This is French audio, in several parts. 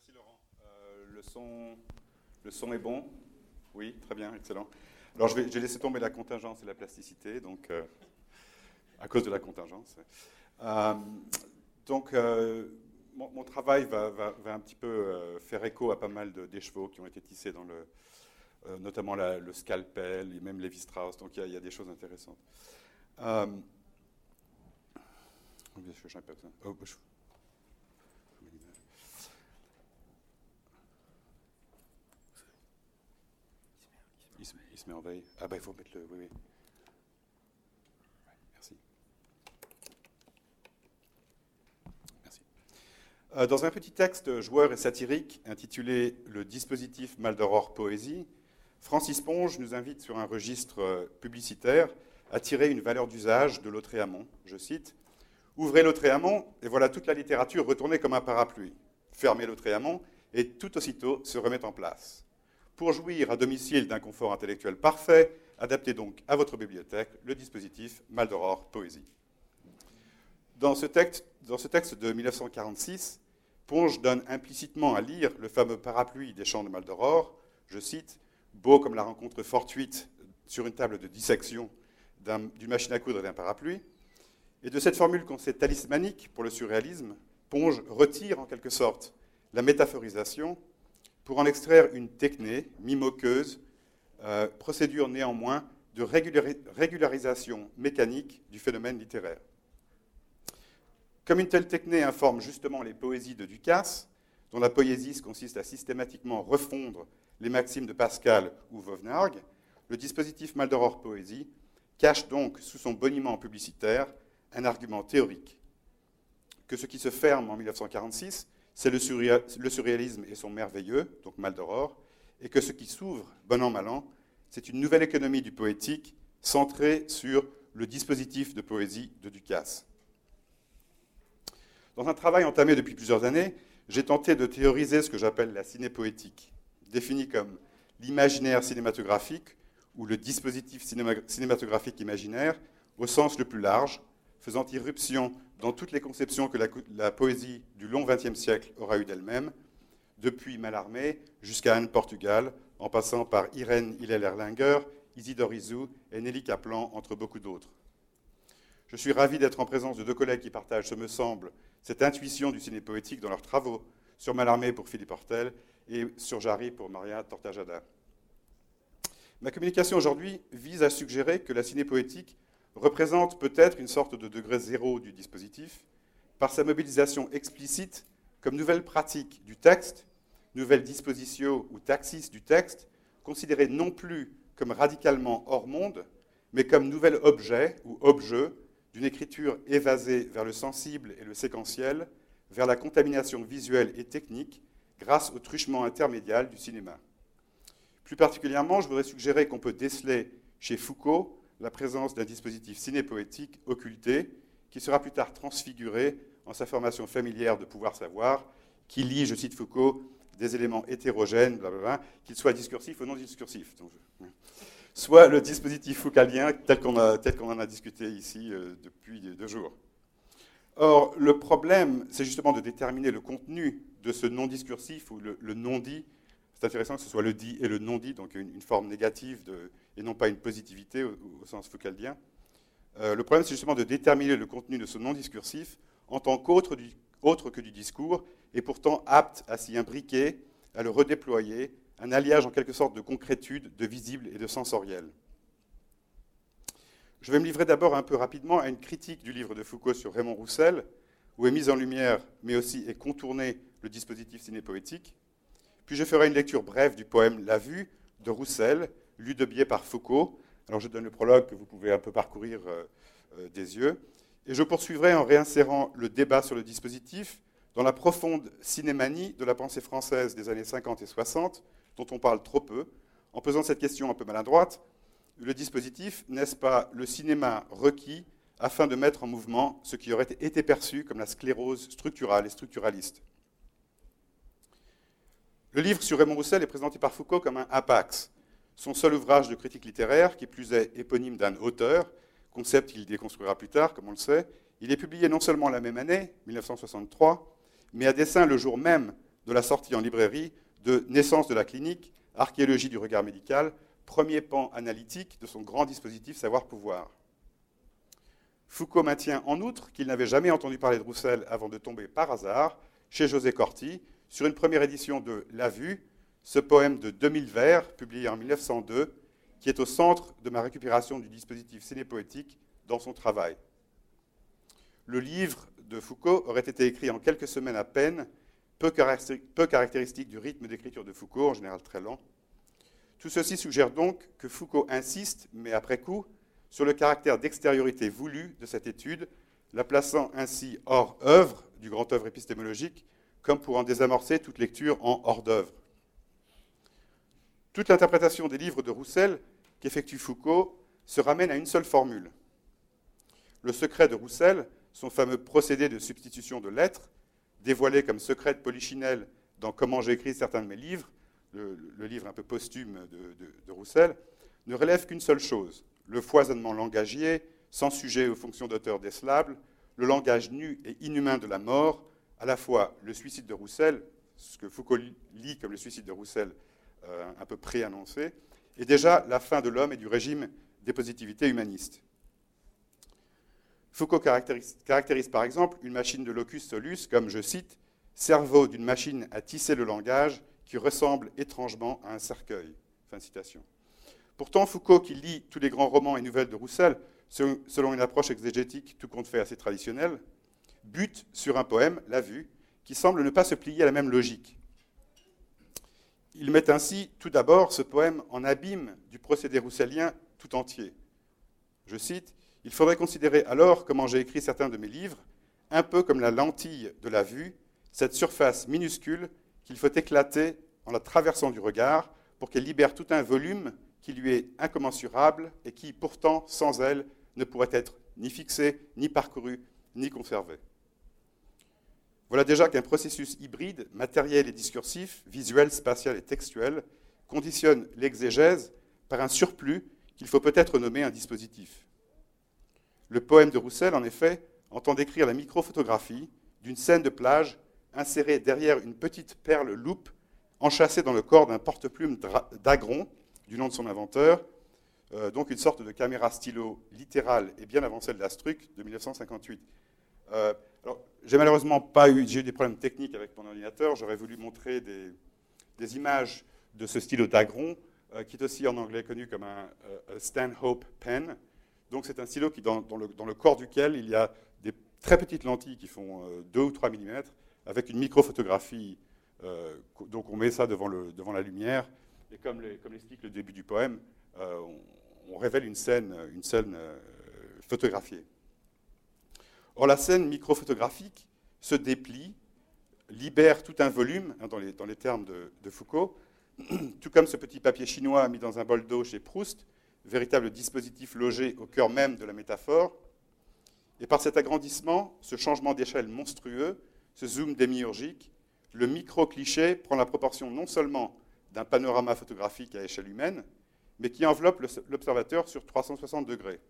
Merci Laurent. Euh, le, son, le son est bon Oui, très bien, excellent. Alors je vais, laisser tomber la contingence et la plasticité, donc euh, à cause de la contingence. Euh, donc mon, travail va, un petit peu faire écho à pas mal d'écheveaux qui ont été tissés dans le, notamment le scalpel et même Lévi-Strauss. Donc il y, a des choses intéressantes. Oh, il se met en veille. Ah ben il faut mettre le... Oui, oui. Merci. Merci. Euh, dans un petit texte joueur et satirique intitulé Le dispositif Maldoror Poésie, Francis Ponge nous invite sur un registre euh, publicitaire à tirer une valeur d'usage de Lautréamont. Je cite Ouvrez Lautréamont et voilà toute la littérature retournée comme un parapluie. Fermez Lautréamont et tout aussitôt se remet en place. Pour jouir à domicile d'un confort intellectuel parfait, adaptez donc à votre bibliothèque le dispositif Maldoror Poésie. Dans ce, texte, de 1946, Ponge donne implicitement à lire le fameux parapluie des chants de Maldoror, je cite, beau comme la rencontre fortuite sur une table de dissection d'une machine à coudre et d'un parapluie. Et de cette formule qu'on sait talismanique pour le surréalisme, Ponge retire en quelque sorte la métaphorisation pour en extraire une techné, mimoqueuse, euh, procédure néanmoins de régularisation mécanique du phénomène littéraire. Comme une telle techné informe justement les poésies de Ducasse, dont la poésie consiste à systématiquement refondre les maximes de Pascal ou Vauvenargues, le dispositif Maldoror Poésie cache donc sous son boniment publicitaire un argument théorique. Que ce qui se ferme en 1946 c'est le, surréalisme et son merveilleux, donc Maldoror, et que ce qui s'ouvre, bon an, mal an, c'est une nouvelle économie du poétique centrée sur le dispositif de poésie de Ducasse. Dans un travail entamé depuis plusieurs années, j'ai tenté de théoriser ce que j'appelle la cinépoétique, définie comme l'imaginaire cinématographique ou le dispositif cinématographique imaginaire au sens le plus large, faisant irruption dans toutes les conceptions que la, poésie du long XXe siècle aura eues d'elle-même, depuis Mallarmé jusqu'à Anne Portugal, en passant par Irène Hillel-Erlinger, Isidore Isou et Nelly Kaplan, entre beaucoup d'autres. Je suis ravi d'être en présence de deux collègues qui partagent, ce me semble, cette intuition du ciné poétique dans leurs travaux sur Mallarmé pour Philippe Hortel et sur Jarry pour Maria Tortajada. Ma communication aujourd'hui vise à suggérer que la ciné poétique représente peut-être une sorte de degré zéro du dispositif par sa mobilisation explicite comme nouvelle pratique du texte, nouvelle disposition ou taxis du texte, considérée non plus comme radicalement hors monde, mais comme nouvel objet ou objet d'une écriture évasée vers le sensible et le séquentiel, vers la contamination visuelle et technique grâce au truchement intermédial du cinéma. Plus particulièrement, je voudrais suggérer qu'on peut déceler chez Foucault la présence d'un dispositif cinépoétique occulté qui sera plus tard transfiguré en sa formation familière de pouvoir savoir, qui lie, je cite Foucault, des éléments hétérogènes, qu'ils soient discursifs ou non discursifs. soit le dispositif foucalien tel qu'on en a discuté ici euh, depuis deux jours. Or, le problème, c'est justement de déterminer le contenu de ce non-discursif ou le, non-dit. C'est intéressant que ce soit le dit et le non-dit, donc une, forme négative de, et non pas une positivité au, sens foucaldien. Euh, le problème, c'est justement de déterminer le contenu de ce non-discursif en tant qu'autre autre que du discours, et pourtant apte à s'y imbriquer, à le redéployer, un alliage en quelque sorte de concrétude, de visible et de sensoriel. Je vais me livrer d'abord un peu rapidement à une critique du livre de Foucault sur Raymond Roussel, où est mise en lumière, mais aussi est contourné le dispositif cinépoétique. Puis je ferai une lecture brève du poème La Vue de Roussel, lu de biais par Foucault. Alors je donne le prologue que vous pouvez un peu parcourir euh, euh, des yeux. Et je poursuivrai en réinsérant le débat sur le dispositif dans la profonde cinémanie de la pensée française des années 50 et 60, dont on parle trop peu, en posant cette question un peu maladroite. Le dispositif, n'est-ce pas le cinéma requis afin de mettre en mouvement ce qui aurait été perçu comme la sclérose structurale et structuraliste? Le livre sur Raymond Roussel est présenté par Foucault comme un apax, son seul ouvrage de critique littéraire, qui plus est éponyme d'un auteur, concept qu'il déconstruira plus tard, comme on le sait, il est publié non seulement la même année, 1963, mais à dessein le jour même de la sortie en librairie de Naissance de la clinique, archéologie du regard médical, premier pan analytique de son grand dispositif savoir-pouvoir. Foucault maintient en outre qu'il n'avait jamais entendu parler de Roussel avant de tomber par hasard chez José Corti sur une première édition de La Vue, ce poème de 2000 vers, publié en 1902, qui est au centre de ma récupération du dispositif cinépoétique dans son travail. Le livre de Foucault aurait été écrit en quelques semaines à peine, peu caractéristique du rythme d'écriture de Foucault, en général très lent. Tout ceci suggère donc que Foucault insiste, mais après coup, sur le caractère d'extériorité voulu de cette étude, la plaçant ainsi hors œuvre du grand œuvre épistémologique, comme pour en désamorcer toute lecture en hors d'œuvre. Toute l'interprétation des livres de Roussel qu'effectue Foucault se ramène à une seule formule. Le secret de Roussel, son fameux procédé de substitution de lettres, dévoilé comme secret de Polichinelle dans Comment j'ai écrit certains de mes livres, le, livre un peu posthume de, Roussel, ne relève qu'une seule chose, le foisonnement langagier, sans sujet aux fonctions d'auteur décelables, le langage nu et inhumain de la mort, à la fois le suicide de Roussel, ce que Foucault lit comme le suicide de Roussel euh, un peu préannoncé, et déjà la fin de l'homme et du régime des positivités humanistes. Foucault caractérise, par exemple une machine de locus solus comme, je cite, cerveau d'une machine à tisser le langage qui ressemble étrangement à un cercueil. Pourtant, Foucault, qui lit tous les grands romans et nouvelles de Roussel, selon une approche exégétique tout compte fait assez traditionnelle, bute sur un poème, La Vue, qui semble ne pas se plier à la même logique. Il met ainsi tout d'abord ce poème en abîme du procédé rousselien tout entier. Je cite Il faudrait considérer alors comment j'ai écrit certains de mes livres, un peu comme la lentille de la vue, cette surface minuscule qu'il faut éclater en la traversant du regard pour qu'elle libère tout un volume qui lui est incommensurable et qui, pourtant, sans elle, ne pourrait être ni fixé, ni parcouru, ni conservé. Voilà déjà qu'un processus hybride, matériel et discursif, visuel, spatial et textuel, conditionne l'exégèse par un surplus qu'il faut peut-être nommer un dispositif. Le poème de Roussel, en effet, entend décrire la microphotographie d'une scène de plage insérée derrière une petite perle loupe enchâssée dans le corps d'un porte-plume d'Agron, du nom de son inventeur, euh, donc une sorte de caméra stylo littérale et bien avancée de l'Astruc de 1958. Euh, j'ai malheureusement pas eu, j'ai eu des problèmes techniques avec mon ordinateur. J'aurais voulu montrer des, images de ce stylo d'Agron, euh, qui est aussi en anglais connu comme un Stanhope Pen. Donc c'est un stylo qui, dans, le, dans, le, corps duquel il y a des très petites lentilles qui font 2 ou 3 mm, avec une microphotographie. donc on met ça devant, la lumière. Et comme l'explique le début du poème, on, on révèle une scène, une scène euh, photographiée. Or, la scène microphotographique se déplie, libère tout un volume, hein, dans, les, dans, les, termes de, Foucault, tout comme ce petit papier chinois mis dans un bol d'eau chez Proust, véritable dispositif logé au cœur même de la métaphore. Et par cet agrandissement, ce changement d'échelle monstrueux, ce zoom démiurgique, le micro-cliché prend la proportion non seulement d'un panorama photographique à échelle humaine, mais qui enveloppe l'observateur sur 360 degrés.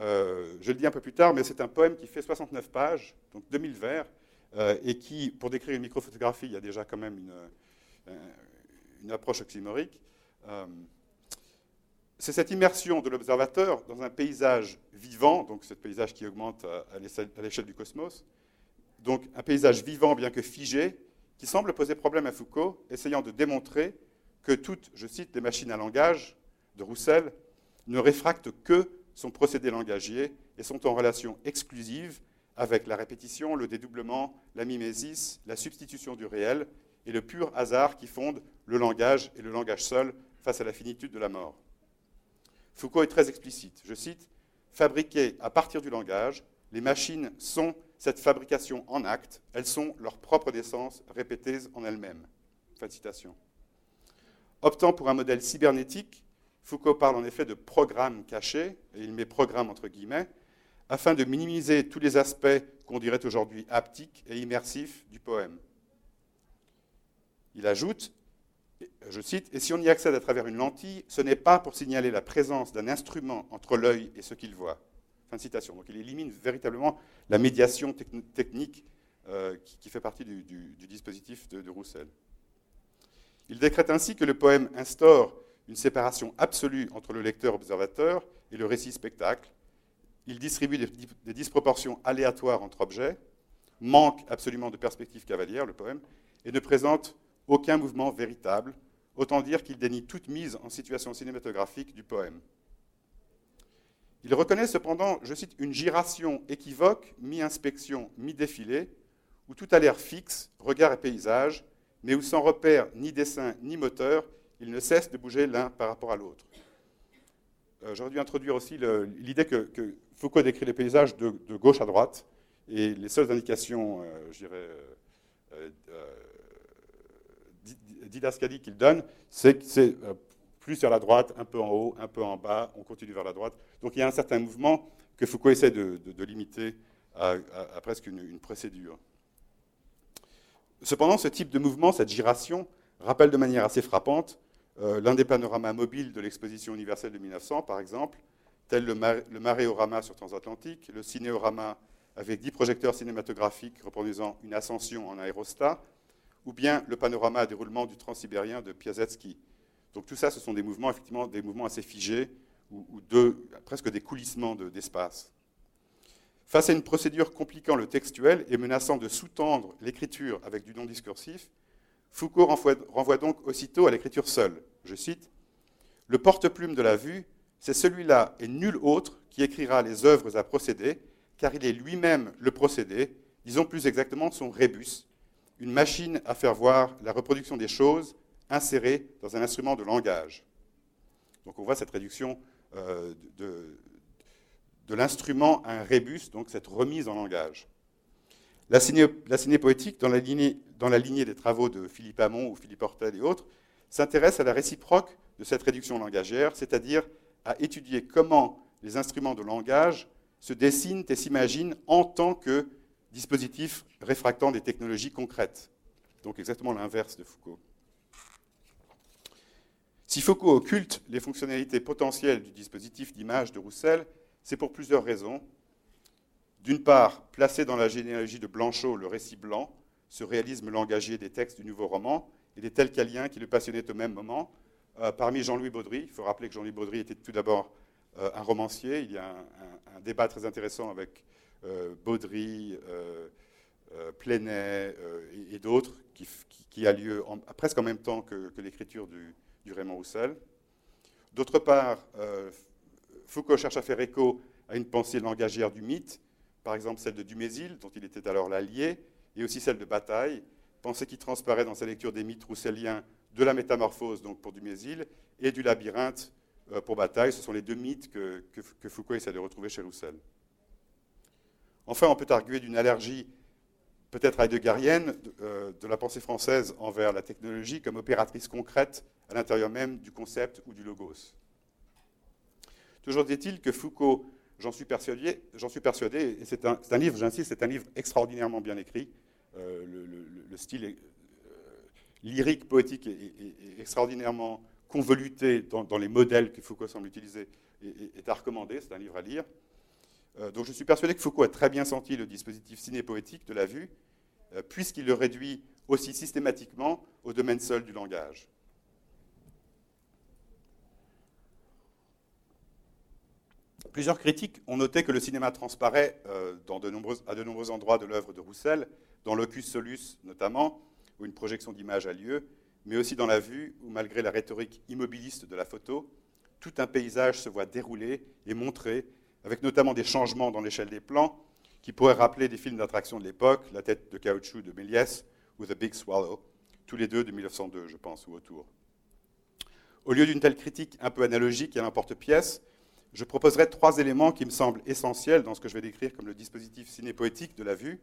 Euh, je le dis un peu plus tard, mais c'est un poème qui fait 69 pages, donc 2000 vers, euh, et qui, pour décrire une microphotographie, il y a déjà quand même une, euh, approche oxymorique. c'est cette immersion de l'observateur dans un paysage vivant, donc ce paysage qui augmente à l'échelle du cosmos, donc un paysage vivant bien que figé, qui semble poser problème à Foucault, essayant de démontrer que toutes, je cite, les machines à langage de Roussel ne réfractent que son procédé langagier et sont en relation exclusive avec la répétition, le dédoublement, la mimésis, la substitution du réel et le pur hasard qui fonde le langage et le langage seul face à la finitude de la mort. Foucault est très explicite. Je cite Fabriquées à partir du langage, les machines sont cette fabrication en acte, elles sont leur propre naissance répétées en elles-mêmes. Optant pour un modèle cybernétique, Foucault parle en effet de programme caché, et il met programme entre guillemets, afin de minimiser tous les aspects qu'on dirait aujourd'hui haptiques et immersifs du poème. Il ajoute, je cite, Et si on y accède à travers une lentille, ce n'est pas pour signaler la présence d'un instrument entre l'œil et ce qu'il voit. Fin de citation. Donc il élimine véritablement la médiation technique euh, qui, fait partie du, dispositif de, Roussel. Il décrète ainsi que le poème instaure une séparation absolue entre le lecteur-observateur et le récit-spectacle. Il distribue des, disproportions aléatoires entre objets, manque absolument de perspective cavalière, le poème, et ne présente aucun mouvement véritable, autant dire qu'il dénie toute mise en situation cinématographique du poème. Il reconnaît cependant, je cite, une giration équivoque, mi-inspection, mi-défilé, où tout a l'air fixe, regard et paysage, mais où sans repère ni dessin ni moteur, il ne cesse de bouger l'un par rapport à l'autre. Euh, j'aurais dû introduire aussi l'idée que, Foucault décrit les paysages de, gauche à droite, et les seules indications, euh, je dirais, euh, qu'il donne, c'est que c'est plus vers la droite, un peu en haut, un peu en bas, on continue vers la droite. Donc il y a un certain mouvement que Foucault essaie de, limiter à, presque une procédure. Cependant, ce type de mouvement, cette giration, rappelle de manière assez frappante euh, l'un des panoramas mobiles de l'exposition universelle de 1900, par exemple, tel le, maréorama sur transatlantique, le cinéorama avec dix projecteurs cinématographiques reproduisant une ascension en aérostat, ou bien le panorama à déroulement du transsibérien de Piasecki. Donc tout ça, ce sont des mouvements, effectivement, des mouvements assez figés, ou, presque des coulissements d'espace. Face à une procédure compliquant le textuel et menaçant de sous-tendre l'écriture avec du non-discursif, Foucault renvoie donc aussitôt à l'écriture seule. Je cite Le porte-plume de la vue, c'est celui-là et nul autre qui écrira les œuvres à procéder, car il est lui-même le procédé, disons plus exactement son rébus, une machine à faire voir la reproduction des choses insérée dans un instrument de langage. Donc on voit cette réduction euh, de, de l'instrument à un rébus, donc cette remise en langage. La poétique, dans la, lignée, des travaux de Philippe Hamon ou Philippe Hortel et autres, s'intéresse à la réciproque de cette réduction langagère, c'est-à-dire à étudier comment les instruments de langage se dessinent et s'imaginent en tant que dispositifs réfractant des technologies concrètes. Donc exactement l'inverse de Foucault. Si Foucault occulte les fonctionnalités potentielles du dispositif d'image de Roussel, c'est pour plusieurs raisons. D'une part, placé dans la généalogie de Blanchot, le récit blanc, ce réalisme langagier des textes du nouveau roman, et des tels caliens qui le passionnaient au même moment. Euh, parmi Jean-Louis Baudry, il faut rappeler que Jean-Louis Baudry était tout d'abord euh, un romancier. Il y a un, débat très intéressant avec euh, Baudry, Plenet et, d'autres qui, a lieu presque en même temps que, l'écriture du, du, Raymond Roussel. D'autre part, Foucault cherche à faire écho à une pensée langagière du mythe, par exemple celle de Dumézil, dont il était alors l'allié, et aussi celle de Bataille, pensée qui transparaît dans sa lecture des mythes rousseliens de la métamorphose donc pour Dumézil et du labyrinthe euh, pour Bataille. Ce sont les deux mythes que, Foucault essaie de retrouver chez Roussel. Enfin, on peut arguer d'une allergie peut-être heideggerienne de, euh, de la pensée française envers la technologie comme opératrice concrète à l'intérieur même du concept ou du logos. Toujours est-il que Foucault, j'en suis persuadé, j'en suis persuadé et c'est un, livre, j'insiste, c'est un livre extraordinairement bien écrit. Euh, le, style euh, lyrique, poétique est, extraordinairement convoluté dans, les modèles que Foucault semble utiliser est, à recommander. C'est un livre à lire. Euh, donc je suis persuadé que Foucault a très bien senti le dispositif cinépoétique de la vue, puisqu'il le réduit aussi systématiquement au domaine seul du langage. Plusieurs critiques ont noté que le cinéma transparaît euh, à de nombreux endroits de l'œuvre de Roussel, dans l'ocus solus notamment, où une projection d'image a lieu, mais aussi dans la vue, où malgré la rhétorique immobiliste de la photo, tout un paysage se voit dérouler et montrer, avec notamment des changements dans l'échelle des plans, qui pourraient rappeler des films d'attraction de l'époque, La tête de caoutchouc de Méliès ou The Big Swallow, tous les deux de 1902, je pense, ou autour. Au lieu d'une telle critique un peu analogique à l'emporte-pièce, je proposerai trois éléments qui me semblent essentiels dans ce que je vais décrire comme le dispositif cinépoétique de la vue.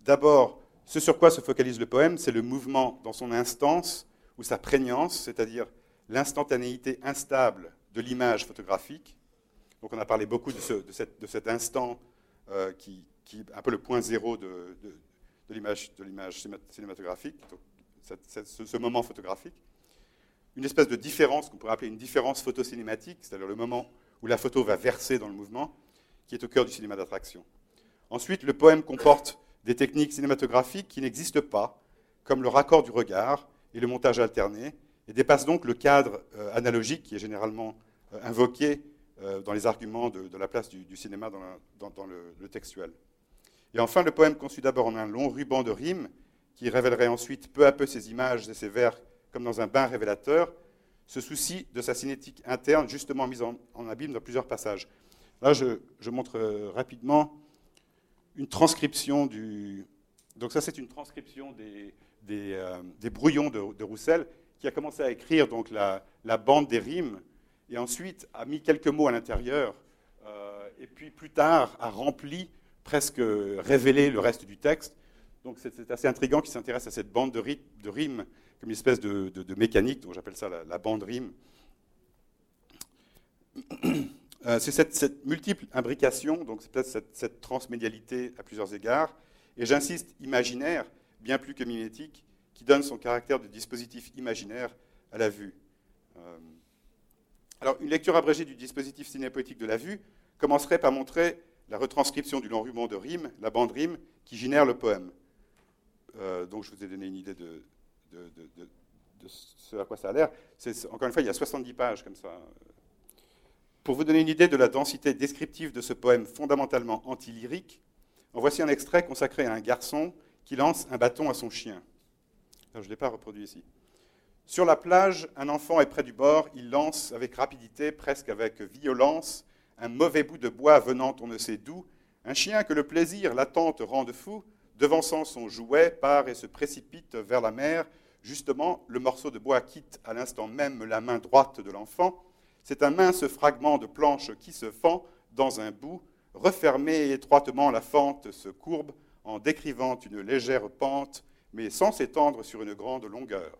D'abord, ce sur quoi se focalise le poème, c'est le mouvement dans son instance ou sa prégnance, c'est-à-dire l'instantanéité instable de l'image photographique. Donc on a parlé beaucoup de, cet instant euh, qui, est un peu le point zéro de, l'image cinématographique, ce, moment photographique. Une espèce de différence qu'on pourrait appeler une différence photocinématique, c'est-à-dire le moment où la photo va verser dans le mouvement, qui est au cœur du cinéma d'attraction. Ensuite, le poème comporte des techniques cinématographiques qui n'existent pas, comme le raccord du regard et le montage alterné, et dépassent donc le cadre euh, analogique qui est généralement euh, invoqué euh, dans les arguments de, la place du, cinéma dans, le, textuel. Et enfin, le poème conçu d'abord en un long ruban de rimes, qui révélerait ensuite peu à peu ses images et ses vers comme dans un bain révélateur, se soucie de sa cinétique interne, justement mise en, abîme dans plusieurs passages. Là, je, montre rapidement une transcription du. Donc, ça, c'est une transcription des, des, brouillons de, de Roussel qui a commencé à écrire donc la, bande des rimes, et ensuite a mis quelques mots à l'intérieur, euh, et puis plus tard a rempli, presque révélé le reste du texte. Donc c'est assez intriguant qu'il s'intéresse à cette bande de, rimes comme une espèce de, mécanique, dont j'appelle ça la, bande rime. Euh, c'est cette, multiple imbrication, donc c'est peut-être cette, transmédialité à plusieurs égards, et j'insiste, imaginaire, bien plus que mimétique, qui donne son caractère de dispositif imaginaire à la vue. Euh, alors, une lecture abrégée du dispositif cinépoétique de la vue commencerait par montrer la retranscription du long ruban de rime, la bande rime, qui génère le poème. Euh, donc, je vous ai donné une idée de, ce à quoi ça a l'air. Encore une fois, il y a 70 pages comme ça. Pour vous donner une idée de la densité descriptive de ce poème fondamentalement anti-lyrique, en voici un extrait consacré à un garçon qui lance un bâton à son chien je ne l'ai pas reproduit ici. Sur la plage, un enfant est près du bord, il lance avec rapidité, presque avec violence, un mauvais bout de bois venant on ne sait d'où. Un chien que le plaisir, l'attente rend fou, devançant son jouet, part et se précipite vers la mer. Justement, le morceau de bois quitte à l'instant même la main droite de l'enfant. C'est un mince fragment de planche qui se fend dans un bout. Refermé étroitement, la fente se courbe en décrivant une légère pente mais sans s'étendre sur une grande longueur.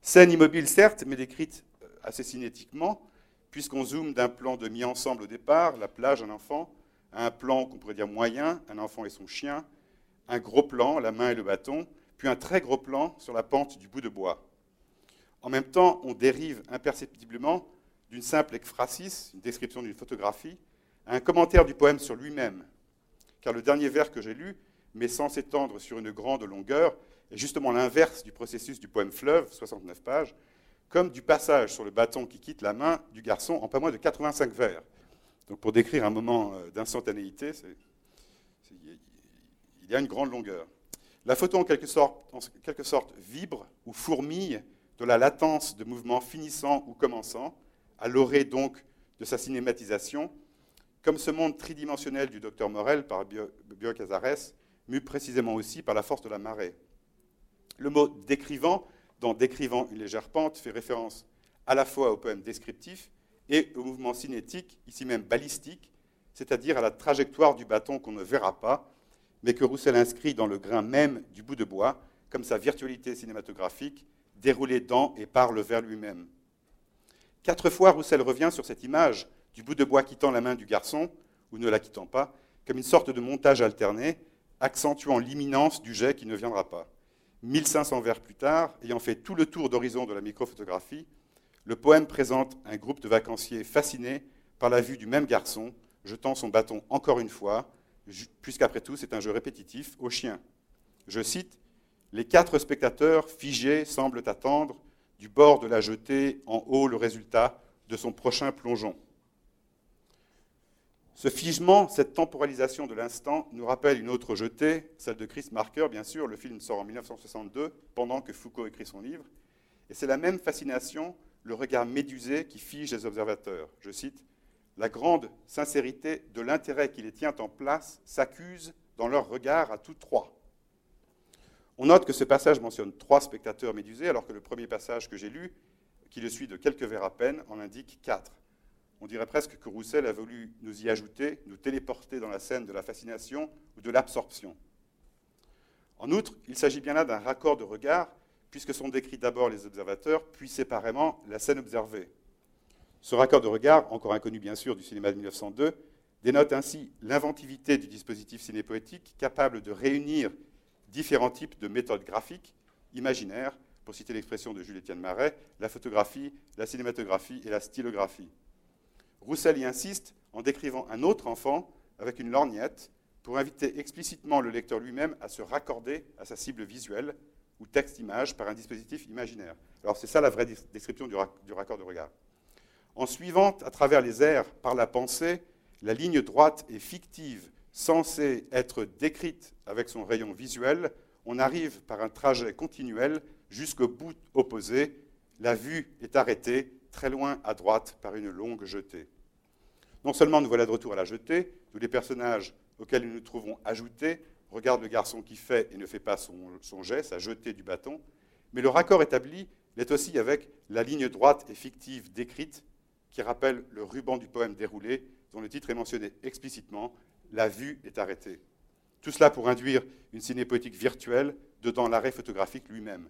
Scène immobile, certes, mais décrite euh, assez cinétiquement, puisqu'on zoome d'un plan de mi-ensemble au départ, la plage, un enfant, un plan qu'on pourrait dire moyen, un enfant et son chien, un gros plan, la main et le bâton, puis un très gros plan sur la pente du bout de bois. En même temps, on dérive imperceptiblement d'une simple ekphrasis, une description d'une photographie, à un commentaire du poème sur lui-même. Car le dernier vers que j'ai lu mais sans s'étendre sur une grande longueur, est justement l'inverse du processus du poème Fleuve, 69 pages, comme du passage sur le bâton qui quitte la main du garçon en pas moins de 85 vers. Donc pour décrire un moment euh, d'instantanéité, il y a une grande longueur. La photo, en quelque, sorte, vibre ou fourmille de la latence de mouvements finissant ou commençant, à l'orée donc de sa cinématisation, comme ce monde tridimensionnel du docteur Morel par Bio Casares, mu précisément aussi par la force de la marée. Le mot décrivant, dans décrivant une légère pente, fait référence à la fois au poème descriptif et au mouvement cinétique, ici même balistique, c'est-à-dire à la trajectoire du bâton qu'on ne verra pas, mais que Roussel inscrit dans le grain même du bout de bois, comme sa virtualité cinématographique, déroulée dans et par le vers lui-même. Quatre fois, Roussel revient sur cette image du bout de bois quittant la main du garçon, ou ne la quittant pas, comme une sorte de montage alterné, accentuant l'imminence du jet qui ne viendra pas. 1500 vers plus tard, ayant fait tout le tour d'horizon de la microphotographie, le poème présente un groupe de vacanciers fascinés par la vue du même garçon, jetant son bâton encore une fois, puisqu'après tout c'est un jeu répétitif, au chien. Je cite Les quatre spectateurs figés semblent attendre du bord de la jetée en haut le résultat de son prochain plongeon. Ce figement, cette temporalisation de l'instant, nous rappelle une autre jetée, celle de Chris Marker, bien sûr. Le film sort en 1962, pendant que Foucault écrit son livre. Et c'est la même fascination, le regard médusé qui fige les observateurs. Je cite La grande sincérité de l'intérêt qui les tient en place s'accuse dans leur regard à tous trois. On note que ce passage mentionne trois spectateurs médusés, alors que le premier passage que j'ai lu, qui le suit de quelques vers à peine, en indique quatre. On dirait presque que Roussel a voulu nous y ajouter, nous téléporter dans la scène de la fascination ou de l'absorption. En outre, il s'agit bien là d'un raccord de regard, puisque sont décrits d'abord les observateurs, puis séparément la scène observée. Ce raccord de regard, encore inconnu bien sûr du cinéma de 1902, dénote ainsi l'inventivité du dispositif cinépoétique capable de réunir différents types de méthodes graphiques, imaginaires, pour citer l'expression de Jules-Étienne Marais, la photographie, la cinématographie et la stylographie. Roussel y insiste en décrivant un autre enfant avec une lorgnette, pour inviter explicitement le lecteur lui-même à se raccorder à sa cible visuelle ou texte-image par un dispositif imaginaire. Alors c'est ça la vraie description du, raccord de regard. En suivant à travers les airs par la pensée, la ligne droite et fictive censée être décrite avec son rayon visuel, on arrive par un trajet continuel jusqu'au bout opposé. La vue est arrêtée très loin à droite par une longue jetée. Non seulement nous voilà de retour à la jetée, tous les personnages auxquels nous nous trouvons ajoutés regardent le garçon qui fait et ne fait pas son, son geste, sa jetée du bâton, mais le raccord établi l'est aussi avec la ligne droite et fictive décrite qui rappelle le ruban du poème déroulé dont le titre est mentionné explicitement, La vue est arrêtée. Tout cela pour induire une cinépoétique virtuelle dedans l'arrêt photographique lui-même.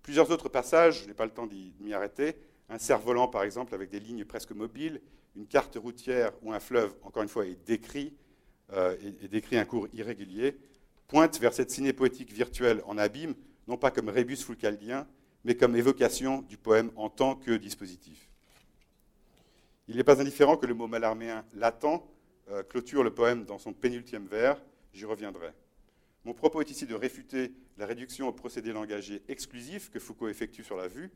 Plusieurs autres passages, je n'ai pas le temps d'y m'y arrêter, un cerf-volant par exemple avec des lignes presque mobiles, une carte routière ou un fleuve, encore une fois, est décrit, euh, et, décrit un cours irrégulier, pointent vers cette cinépoétique virtuelle en abîme, non pas comme rébus fulcaldien, mais comme évocation du poème en tant que dispositif. Il n'est pas indifférent que le mot malarméen latent euh, clôture le poème dans son pénultième vers, j'y reviendrai. Mon propos est ici de réfuter la réduction au procédé langagier exclusif que Foucault effectue sur la vue,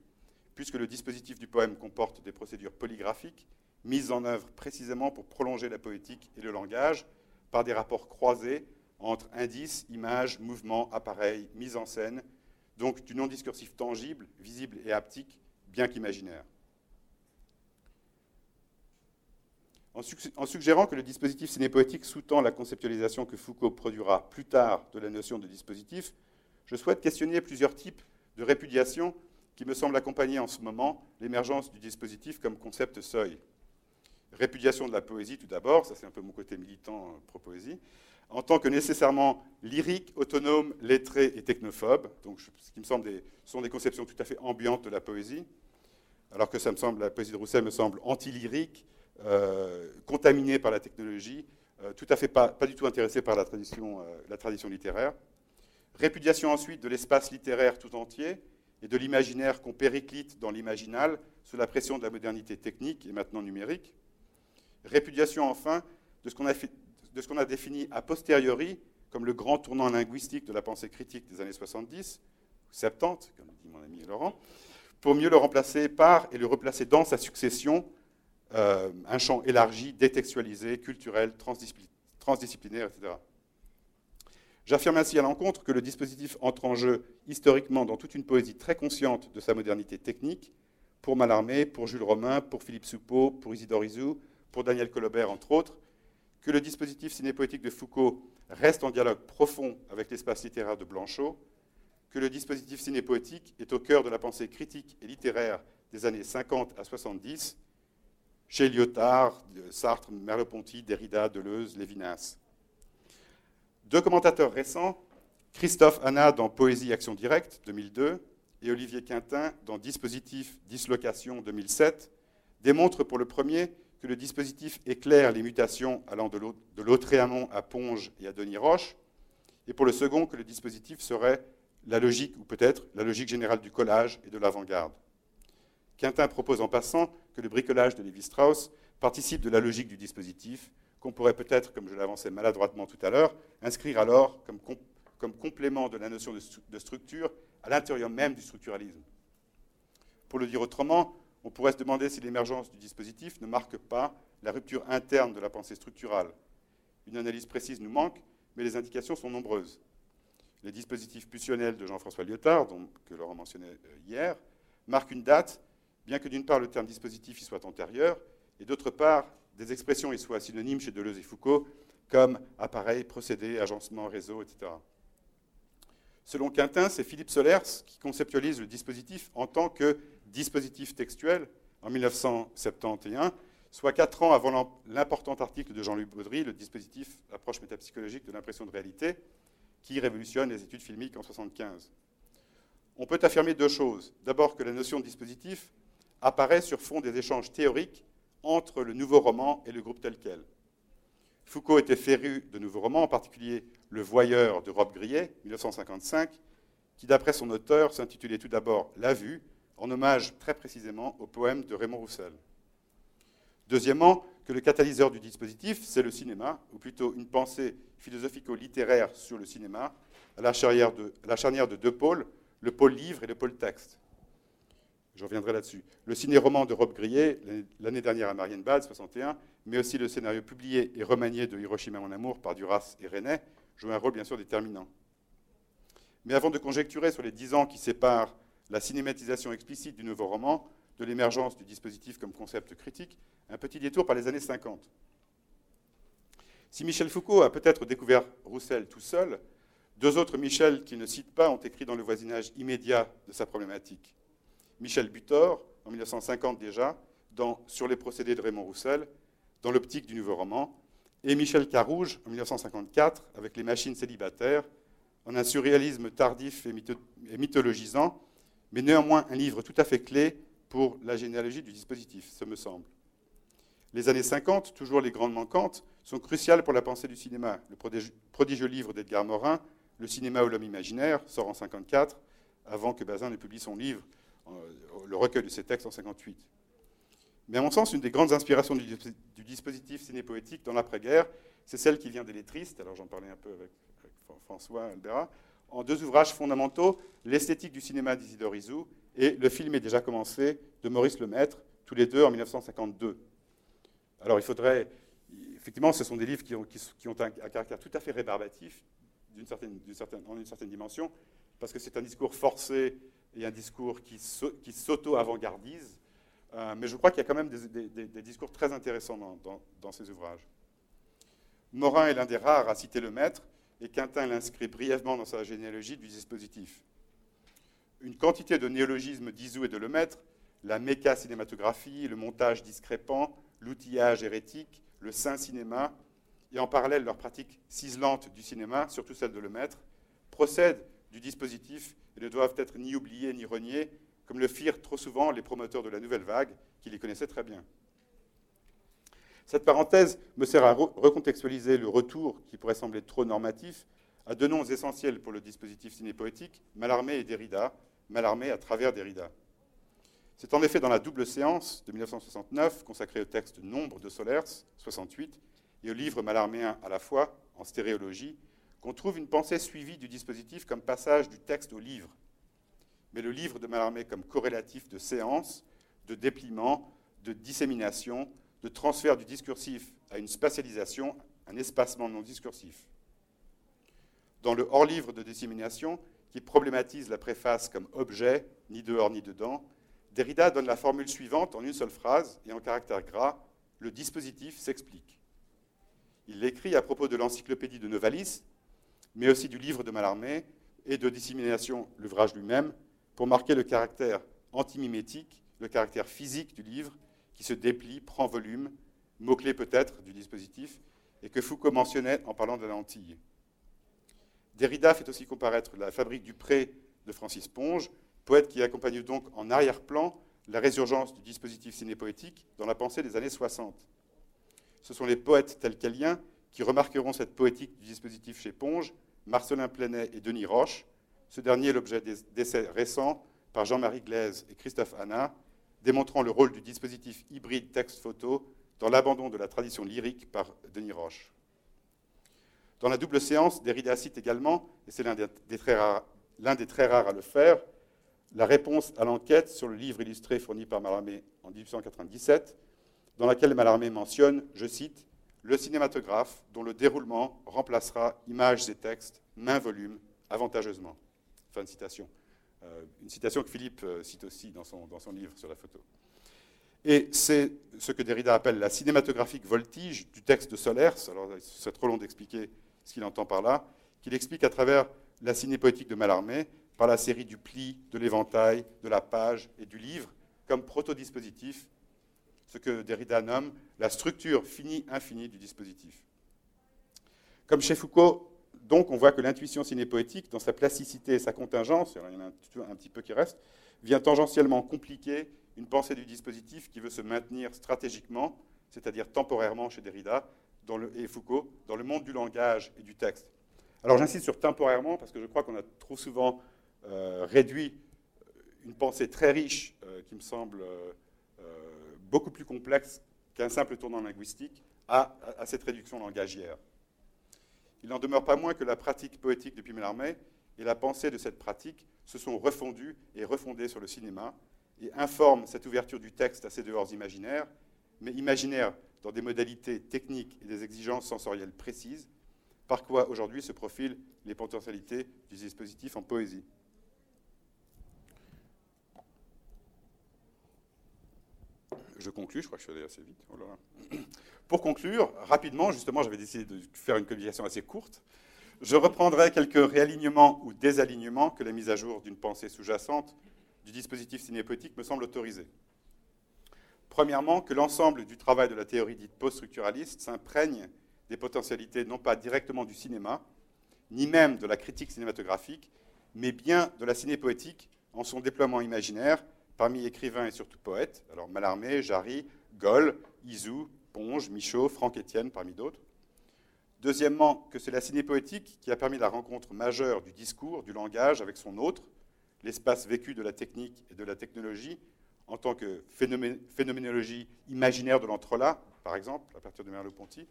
puisque le dispositif du poème comporte des procédures polygraphiques mises en œuvre précisément pour prolonger la poétique et le langage par des rapports croisés entre indices, images, mouvements, appareils, mise en scène, donc du non-discursif tangible, visible et haptique, bien qu'imaginaire. En, suggérant que le dispositif cinépoétique sous-tend la conceptualisation que Foucault produira plus tard de la notion de dispositif, je souhaite questionner plusieurs types de répudiation qui me semblent accompagner en ce moment l'émergence du dispositif comme concept seuil. Répudiation de la poésie, tout d'abord, ça c'est un peu mon côté militant euh, pro-poésie, en tant que nécessairement lyrique, autonome, lettré et technophobe, donc ce qui me semble des, sont des conceptions tout à fait ambiantes de la poésie, alors que ça me semble, la poésie de Roussel me semble anti-lyrique, euh, contaminée par la technologie, euh, tout à fait pas, pas, du tout intéressée par la tradition, la tradition littéraire. Répudiation ensuite de l'espace littéraire tout entier et de l'imaginaire qu'on périclite dans l'imaginal sous la pression de la modernité technique et maintenant numérique. Répudiation enfin de ce qu'on a, a, défini a posteriori comme le grand tournant linguistique de la pensée critique des années 70, 70, comme dit mon ami Laurent, pour mieux le remplacer par et le replacer dans sa succession, euh, un champ élargi, détextualisé, culturel, transdisciplinaire, etc. J'affirme ainsi à l'encontre que le dispositif entre en jeu historiquement dans toute une poésie très consciente de sa modernité technique, pour Mallarmé, pour Jules Romain, pour Philippe Soupeau, pour Isidore Isou, pour Daniel Colobert, entre autres, que le dispositif cinépoétique de Foucault reste en dialogue profond avec l'espace littéraire de Blanchot, que le dispositif cinépoétique est au cœur de la pensée critique et littéraire des années 50 à 70, chez Lyotard, Sartre, Merleau-Ponty, Derrida, Deleuze, Lévinas. Deux commentateurs récents, Christophe Hanna dans Poésie Action Directe 2002 et Olivier Quintin dans Dispositif Dislocation 2007, démontrent pour le premier que le dispositif éclaire les mutations allant de Lautréamont à Ponge et à Denis Roche, et pour le second, que le dispositif serait la logique, ou peut-être la logique générale du collage et de l'avant-garde. Quintin propose en passant que le bricolage de Lévi-Strauss participe de la logique du dispositif, qu'on pourrait peut-être, comme je l'avançais maladroitement tout à l'heure, inscrire alors comme, comme, complément de la notion de, structure à l'intérieur même du structuralisme. Pour le dire autrement, on pourrait se demander si l'émergence du dispositif ne marque pas la rupture interne de la pensée structurale. Une analyse précise nous manque, mais les indications sont nombreuses. Les dispositifs pulsionnels de Jean-François Lyotard, que Laurent mentionnait euh, hier, marquent une date, bien que d'une part le terme dispositif y soit antérieur, et d'autre part des expressions y soient synonymes chez Deleuze et Foucault, comme appareil, procédé, agencement, réseau, etc. Selon Quintin, c'est Philippe Solers qui conceptualise le dispositif en tant que dispositif textuel en 1971, soit quatre ans avant l'important article de Jean-Luc Baudry, le dispositif approche métapsychologique de l'impression de réalité, qui révolutionne les études filmiques en 1975. On peut affirmer deux choses. D'abord que la notion de dispositif apparaît sur fond des échanges théoriques entre le nouveau roman et le groupe tel quel. Foucault était féru de nouveaux romans, en particulier Le Voyeur de Rob Grillet, 1955, qui, d'après son auteur, s'intitulait tout d'abord La Vue, en hommage très précisément au poème de Raymond Roussel. Deuxièmement, que le catalyseur du dispositif, c'est le cinéma, ou plutôt une pensée philosophico-littéraire sur le cinéma, à la charnière, de, la charnière de deux pôles, le pôle livre et le pôle texte. Je reviendrai là-dessus. Le ciné-roman de Rob Grillet, l'année dernière à Marienbad, 61, mais aussi le scénario publié et remanié de Hiroshima mon amour par Duras et René, jouent un rôle bien sûr déterminant. Mais avant de conjecturer sur les dix ans qui séparent la cinématisation explicite du nouveau roman de l'émergence du dispositif comme concept critique, un petit détour par les années 50. Si Michel Foucault a peut-être découvert Roussel tout seul, deux autres Michel qu'il ne cite pas ont écrit dans le voisinage immédiat de sa problématique. Michel Butor, en 1950 déjà, dans Sur les procédés de Raymond Roussel, dans l'optique du nouveau roman, et Michel Carouge, en 1954, avec Les machines célibataires, en un surréalisme tardif et mythologisant, mais néanmoins un livre tout à fait clé pour la généalogie du dispositif, ce me semble. Les années 50, toujours les grandes manquantes, sont cruciales pour la pensée du cinéma. Le prodigieux livre d'Edgar Morin, Le cinéma ou l'homme imaginaire, sort en 54, avant que Bazin ne publie son livre, le recueil de ses textes en 58. Mais à mon sens, une des grandes inspirations du, dispositif cinépoétique dans l'après-guerre, c'est celle qui vient des lettristes, alors j'en parlais un peu avec, François Albera, en deux ouvrages fondamentaux, L'esthétique du cinéma d'Isidore Isou et Le film est déjà commencé de Maurice Lemaître, tous les deux en 1952. Alors il faudrait, effectivement, ce sont des livres qui ont, un, caractère tout à fait rébarbatif, d'une certaine, une certaine dimension, parce que c'est un discours forcé et un discours qui, s'auto-avant-gardise, euh, mais je crois qu'il y a quand même des, discours très intéressants dans, ces ouvrages. Morin est l'un des rares à citer le maître, et Quintin l'inscrit brièvement dans sa généalogie du dispositif. Une quantité de néologismes d'Isou et de Lemaître, la méca-cinématographie, le montage discrépant, l'outillage hérétique, le saint cinéma, et en parallèle leur pratique ciselante du cinéma, surtout celle de Lemaître, procèdent du dispositif et ne doivent être ni oubliés ni reniés, comme le firent trop souvent les promoteurs de la nouvelle vague, qui les connaissaient très bien. Cette parenthèse me sert à recontextualiser le retour, qui pourrait sembler trop normatif, à deux noms essentiels pour le dispositif cinépoétique, Mallarmé et Derrida, Mallarmé à travers Derrida. C'est en effet dans la double séance de 1969, consacrée au texte Nombre de Solers, 68, et au livre Mallarméen à la fois, en stéréologie, qu'on trouve une pensée suivie du dispositif comme passage du texte au livre, mais le livre de Mallarmé comme corrélatif de séance, de dépliement, de dissémination, de transfert du discursif à une spatialisation, un espacement non discursif. Dans le hors-livre de dissémination, qui problématise la préface comme objet, ni dehors ni dedans, Derrida donne la formule suivante en une seule phrase et en caractère gras le dispositif s'explique. Il l'écrit à propos de l'encyclopédie de Novalis, mais aussi du livre de Mallarmé et de Dissémination, l'ouvrage lui-même, pour marquer le caractère antimimétique, le caractère physique du livre qui se déplie, prend volume, mot-clé peut-être du dispositif, et que Foucault mentionnait en parlant de la lentille. Derrida fait aussi comparaître la fabrique du pré de Francis Ponge, poète qui accompagne donc en arrière-plan la résurgence du dispositif cinépoétique dans la pensée des années 60. Ce sont les poètes tels qu'Elien qui remarqueront cette poétique du dispositif chez Ponge, Marcelin Plenet et Denis Roche, ce dernier l'objet d'essais récents par Jean-Marie Glaise et Christophe Hanna, démontrant le rôle du dispositif hybride texte-photo dans l'abandon de la tradition lyrique par Denis Roche. Dans la double séance, Derrida cite également, et c'est l'un des, des très rares à le faire, la réponse à l'enquête sur le livre illustré fourni par Mallarmé en 1897, dans laquelle Mallarmé mentionne, je cite, le cinématographe dont le déroulement remplacera images et textes, main volume, avantageusement. Fin de citation. Euh, une citation que Philippe euh, cite aussi dans son, dans son livre sur la photo. Et c'est ce que Derrida appelle la cinématographique voltige du texte de Solers. Alors, c'est trop long d'expliquer ce qu'il entend par là, qu'il explique à travers la cinépoétique de Mallarmé, par la série du pli, de l'éventail, de la page et du livre, comme proto-dispositif, ce que Derrida nomme la structure finie-infinie du dispositif. Comme chez Foucault, donc on voit que l'intuition cinépoétique, dans sa plasticité et sa contingence, il y en a un, petit peu qui reste, vient tangentiellement compliquer une pensée du dispositif qui veut se maintenir stratégiquement, c'est-à-dire temporairement chez Derrida et Foucault, dans le monde du langage et du texte. Alors j'insiste sur temporairement parce que je crois qu'on a trop souvent euh, réduit une pensée très riche, euh, qui me semble euh, beaucoup plus complexe qu'un simple tournant linguistique à, cette réduction langagière. Il n'en demeure pas moins que la pratique poétique depuis Mallarmé et la pensée de cette pratique se sont refondues et refondées sur le cinéma et informent cette ouverture du texte à ces dehors imaginaires, mais imaginaires dans des modalités techniques et des exigences sensorielles précises, par quoi aujourd'hui se profilent les potentialités du dispositif en poésie. Je conclus, je crois que je suis allé assez vite. Oh Pour conclure, rapidement, justement, j'avais décidé de faire une communication assez courte. Je reprendrai quelques réalignements ou désalignements que la mise à jour d'une pensée sous-jacente du dispositif cinépoétique me semble autoriser. Premièrement, que l'ensemble du travail de la théorie dite post-structuraliste s'imprègne des potentialités non pas directement du cinéma, ni même de la critique cinématographique, mais bien de la cinépoétique en son déploiement imaginaire parmi écrivains et surtout poètes, alors Mallarmé, Jarry, Goll, Isou, Ponge, Michaud, Franck Etienne, parmi d'autres. Deuxièmement, que c'est la cinépoétique qui a permis la rencontre majeure du discours, du langage avec son autre, l'espace vécu de la technique et de la technologie, en tant que phénoménologie imaginaire de l'entrelac, par exemple, à partir de Merleau-Ponty,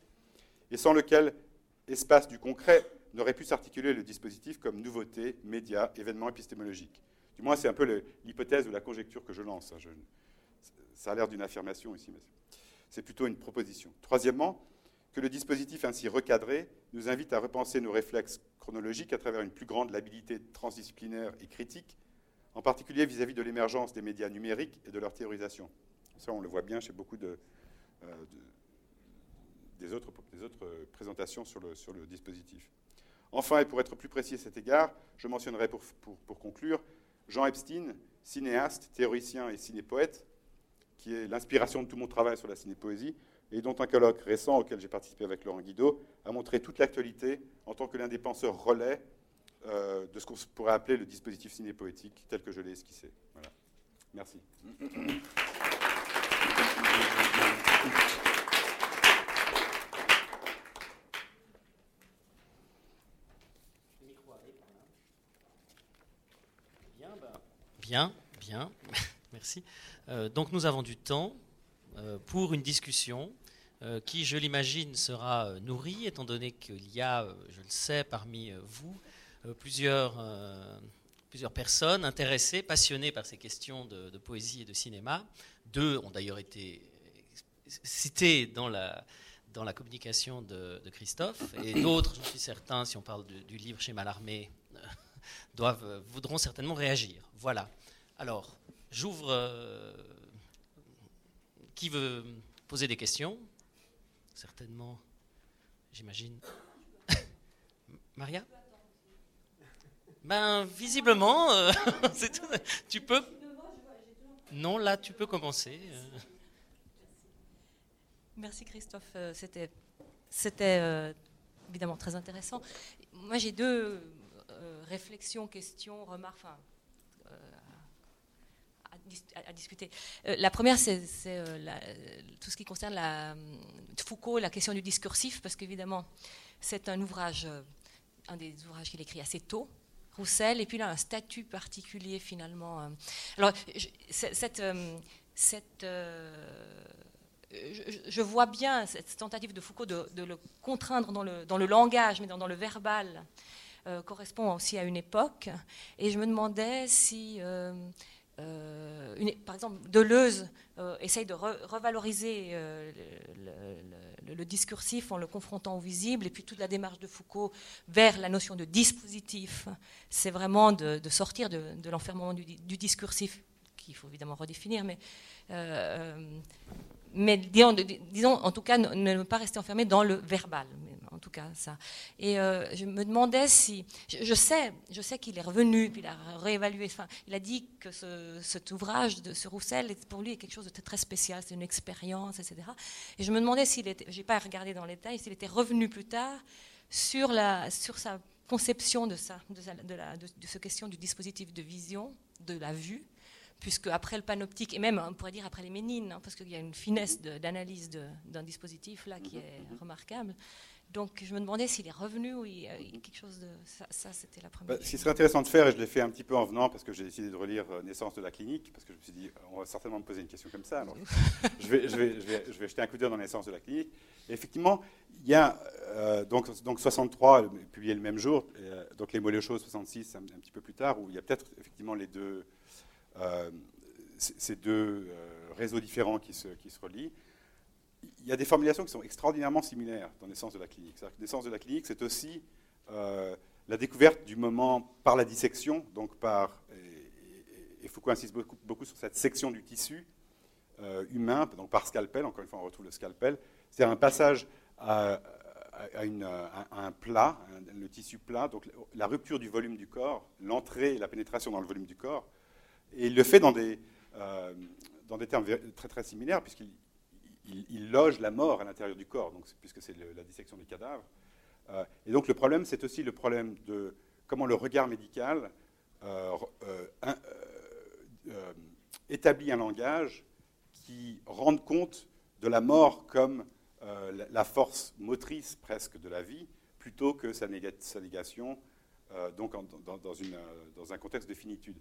et sans lequel espace du concret n'aurait pu s'articuler le dispositif comme nouveauté, média, événement épistémologique. Du c'est un peu l'hypothèse ou la conjecture que je lance. Hein. ça a l'air d'une affirmation ici, mais c'est plutôt une proposition. Troisièmement, que le dispositif ainsi recadré nous invite à repenser nos réflexes chronologiques à travers une plus grande labilité transdisciplinaire et critique, en particulier vis-à-vis de l'émergence des médias numériques et de leur théorisation. Ça, on le voit bien chez beaucoup euh, des, autres, présentations sur le, dispositif. Enfin, et pour être plus précis à cet égard, je mentionnerai pour conclure Jean Epstein, cinéaste, théoricien et cinépoète, qui est l'inspiration de tout mon travail sur la cinépoésie, et dont un colloque récent auquel j'ai participé avec Laurent Guido a montré toute l'actualité en tant que l'un des penseurs relais euh, de ce qu'on pourrait appeler le dispositif cinépoétique tel que je l'ai esquissé. Merci. Bien, bien, merci. Euh, donc nous avons du temps euh, pour une discussion euh, qui, je l'imagine, sera nourrie, étant donné qu'il y a, je le sais, parmi vous, plusieurs, plusieurs personnes intéressées, passionnées par ces questions de, poésie et de cinéma. Deux ont d'ailleurs été citées dans la, dans la communication de, Christophe, et d'autres, j'en suis certain, si on parle du livre chez doivent, voudront certainement réagir. Voilà. Alors, j'ouvre. Euh, qui veut poser des questions? Certainement, j'imagine. Maria? Ben, visiblement, euh, tu peux? Non, là, tu peux commencer. Euh. Merci Christophe. C'était, évidemment très intéressant. Moi, j'ai deux réflexions, questions, remarques, à, discuter. Euh, la première, c'est euh, tout ce qui concerne la, Foucault, la question du discursif, parce qu'évidemment, c'est un ouvrage, euh, un des ouvrages qu'il écrit assez tôt, Roussel, et puis là, un statut particulier finalement. alors, cette. cette je, vois bien cette tentative de Foucault de, le contraindre dans le, dans le, langage, mais dans, le verbal, correspond aussi à une époque. Et je me demandais si euh, par exemple, Deleuze euh, essaye de revaloriser euh, le, discursif en le confrontant au visible, et puis toute la démarche de Foucault vers la notion de dispositif, c'est vraiment de, sortir de, l'enfermement du, discursif, qu'il faut évidemment redéfinir, mais, disons, en tout cas ne, pas rester enfermé dans le verbal en tout cas ça. Et euh, je me demandais si, je, sais, je sais qu'il est revenu, puis il a réévalué. Enfin, il a dit que cet ouvrage de ce Roussel, pour lui, est quelque chose de très spécial, c'est une expérience, etc. Et je me demandais s'il était, j'ai pas regardé dans les détails, s'il était revenu plus tard sur la, sur sa conception de ça, de, la, de, ce question du dispositif de vision, de la vue, puisque après le panoptique, et même on pourrait dire après les ménines, hein, parce qu'il y a une finesse d'analyse d'un dispositif là qui est remarquable. Donc je me demandais s'il est revenu ou il a quelque chose de... Ça, c'était la première. Bah, ce qui serait intéressant de faire, et je l'ai fait un petit peu en venant, parce que j'ai décidé de relire euh, Naissance de la clinique, parce que je me suis dit, on va certainement me poser une question comme ça. Alors, je, vais, je, vais, je, vais, je, vais, jeter un coup d'œil dans Naissance de la clinique. Et effectivement, il y a euh, donc, donc 63, publié le même jour, euh, donc Les mots choses 66, un, un, petit peu plus tard, où il y a peut-être effectivement les deux, euh, ces deux euh, réseaux différents qui se, qui se relient il y a des formulations qui sont extraordinairement similaires dans Naissance de la clinique. Naissance de la clinique, c'est aussi euh, la découverte du moment par la dissection, donc par, et, Foucault insiste beaucoup, beaucoup, sur cette section du tissu euh, humain, donc par scalpel, encore une fois on retrouve le scalpel, c'est un passage à, un plat, le tissu plat, donc la rupture du volume du corps, l'entrée et la pénétration dans le volume du corps, et il le fait dans des, euh, dans des termes très très similaires, puisqu'il il, loge la mort à l'intérieur du corps, donc, puisque c'est la dissection des cadavres. Euh, et donc le problème, c'est aussi le problème de comment le regard médical euh, euh, établit un langage qui rende compte de la mort comme la force motrice presque de la vie, plutôt que sa, négation, donc dans, un contexte de finitude.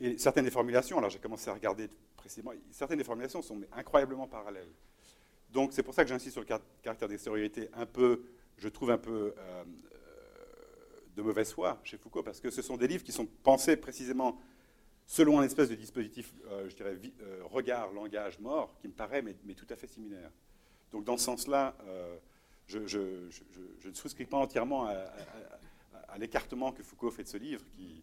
Et certaines des formulations, alors j'ai commencé à regarder précisément, certaines des formulations sont incroyablement parallèles. Donc c'est pour ça que j'insiste sur le caractère d'extériorité un peu, je trouve un peu euh, de mauvaise foi chez Foucault, parce que ce sont des livres qui sont pensés précisément selon un espèce de dispositif, euh, je dirais, euh, regard, langage, mort, qui me paraît mais, tout à fait similaire. Donc dans ce sens-là, je, ne souscris pas entièrement à, l'écartement que Foucault fait de ce livre, qui,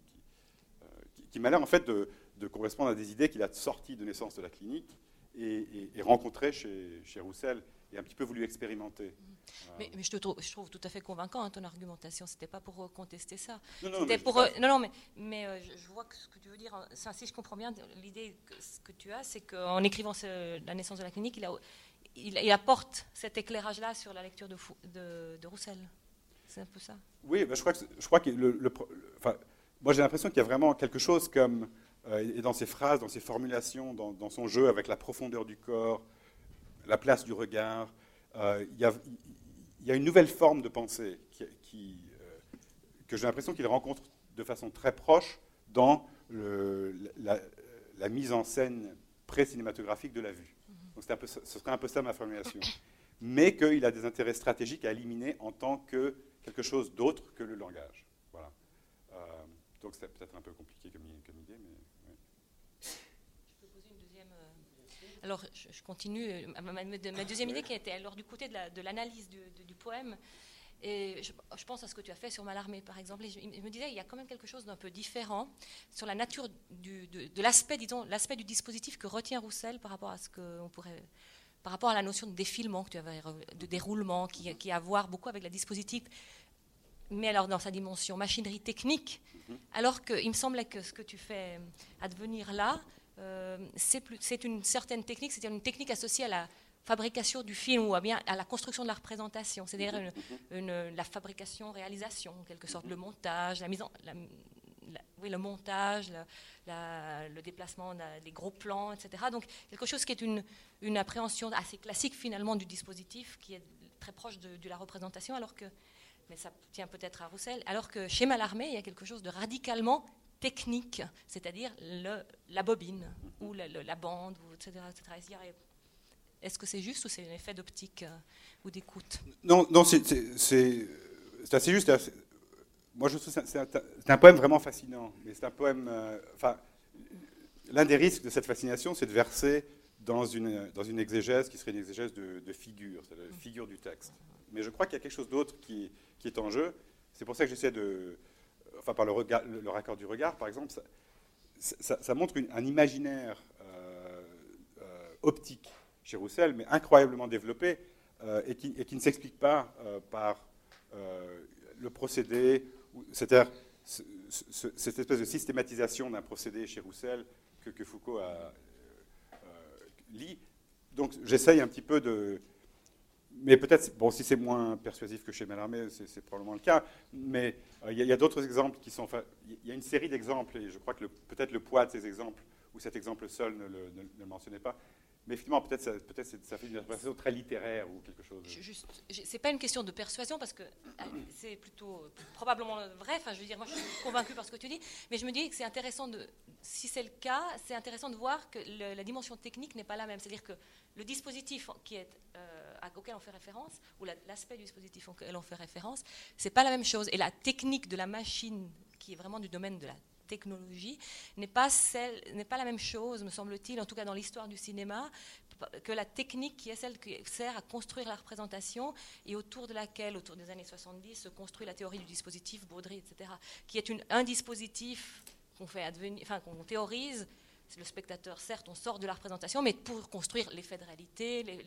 m'a l'air en fait de, de, correspondre à des idées qu'il a sorties de naissance de la clinique et, rencontré chez, chez, Roussel et un petit peu voulu expérimenter. Mais, je, te trouve, je, trouve, tout à fait convaincant hein, ton argumentation. C'était pas pour contester ça. Non, non, pour, euh, non, non, mais, mais euh, je, vois que ce que tu veux dire. Hein, si je comprends bien, l'idée que, que tu as, c'est qu'en écrivant la naissance de la clinique, il, a, il, apporte cet éclairage-là sur la lecture de, de, de Roussel. C'est un peu ça. Oui, ben, je crois que, je crois que le, le enfin, moi j'ai l'impression qu'il y a vraiment quelque chose comme euh, et dans ses phrases, dans ses formulations, dans, son jeu avec la profondeur du corps, la place du regard, euh, il, y a, une nouvelle forme de pensée euh, que j'ai l'impression qu'il rencontre de façon très proche dans la, mise en scène pré-cinématographique de la vue. Donc ce serait un peu ça ma formulation. Mais qu'il a des intérêts stratégiques à éliminer en tant que quelque chose d'autre que le langage. Donc c'est peut-être un peu compliqué comme, comme idée, mais... Alors, je, continue. Ma, deuxième idée qui était alors du côté de l'analyse du, poème. Et je, pense à ce que tu as fait sur Malarmé, par exemple. Et je, me disais, il y a quand même quelque chose d'un peu différent sur la nature de, l'aspect, disons, l'aspect du dispositif que retient Roussel par rapport à ce pourrait, par rapport à la notion de défilement que tu avais, de déroulement, qui, qui a à voir beaucoup avec la dispositif, mais alors dans sa dimension machinerie technique. Mm-hmm. Alors qu'il me semblait que ce que tu fais advenir là, euh, c'est une certaine technique, c'est une technique associée à la fabrication du film ou à, bien à la construction de la représentation, c'est-à-dire une, la fabrication-réalisation, en quelque sorte, le montage, la mise en, oui, le montage, le déplacement des gros plans, etc. Donc quelque chose qui est une, une, appréhension assez classique finalement du dispositif, qui est très proche de, de la représentation, alors que, mais ça tient peut-être à Roussel, alors que chez Mallarmé, il y a quelque chose de radicalement technique, c'est-à-dire la bobine ou la, bande, etc. Est-ce que c'est juste ou c'est un effet d'optique euh, ou d'écoute? Non, c'est assez juste. Moi, je trouve que c'est un, poème vraiment fascinant. Mais c'est un poème. Euh, l'un des risques de cette fascination, c'est de verser dans une, dans une exégèse qui serait une exégèse de, de figure, c'est la figure du texte. Mais je crois qu'il y a quelque chose d'autre qui, qui, est en jeu. C'est pour ça que j'essaie de, enfin par le, raccord du regard, par exemple, ça, montre un imaginaire euh, euh, optique chez Roussel, mais incroyablement développé, euh, et, qui, ne s'explique pas par le procédé, c'est-à-dire cette espèce de systématisation d'un procédé chez Roussel que, Foucault lit. Donc j'essaye un petit peu de mais peut-être, bon, si c'est moins persuasif que chez Mallarmé, c'est probablement le cas. Mais euh, il y a, d'autres exemples qui sont. Il y a une série d'exemples, et je crois que peut-être le poids de ces exemples, ou cet exemple seul ne le, mentionnait pas, mais effectivement, peut-être ça, peut ça fait une interprétation très littéraire ou quelque chose. Ce n'est pas une question de persuasion parce que euh, c'est plutôt probablement vrai. Enfin, je veux dire, moi, je suis convaincue par ce que tu dis, mais je me dis que c'est intéressant de, si c'est le cas, c'est intéressant de voir que la dimension technique n'est pas la même. C'est-à-dire que le dispositif qui est, euh, auquel on fait référence, ou l'aspect du dispositif auquel on fait référence, c'est pas la même chose. Et la technique de la machine, qui est vraiment du domaine de la technologie n'est pas, pas la même chose, me semble-t-il, en tout cas dans l'histoire du cinéma, que la technique qui est celle qui sert à construire la représentation et autour de laquelle, autour des années 70, se construit la théorie du dispositif, Baudry, etc., qui est un dispositif qu'on fait advenir, enfin qu'on théorise. Le spectateur, certes, on sort de la représentation, mais pour construire l'effet de réalité, les,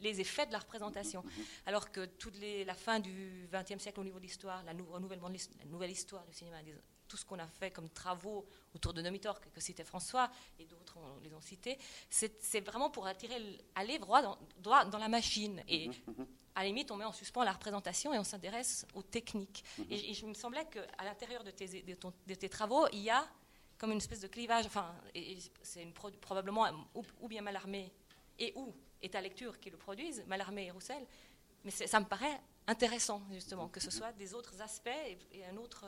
les, effets de la représentation. Alors que toute les, la fin du XXe siècle au niveau de l'histoire, la, la nouvelle histoire du cinéma tout ce qu'on a fait comme travaux autour de Nomitor, que, citait François, et d'autres les ont cités, c'est vraiment pour attirer, aller droit dans, droit dans la machine. Et mhm, mhm. à la limite, on met en suspens la représentation et on s'intéresse aux techniques. Mhm. Et, je me semblait qu'à l'intérieur de, tes travaux, il y a comme une espèce de clivage, enfin, c'est probablement ou, bien Mallarmé et ou et ta lecture qui le produisent, Mallarmé et Roussel, mais ça me paraît intéressant justement que ce soit des autres aspects et un autre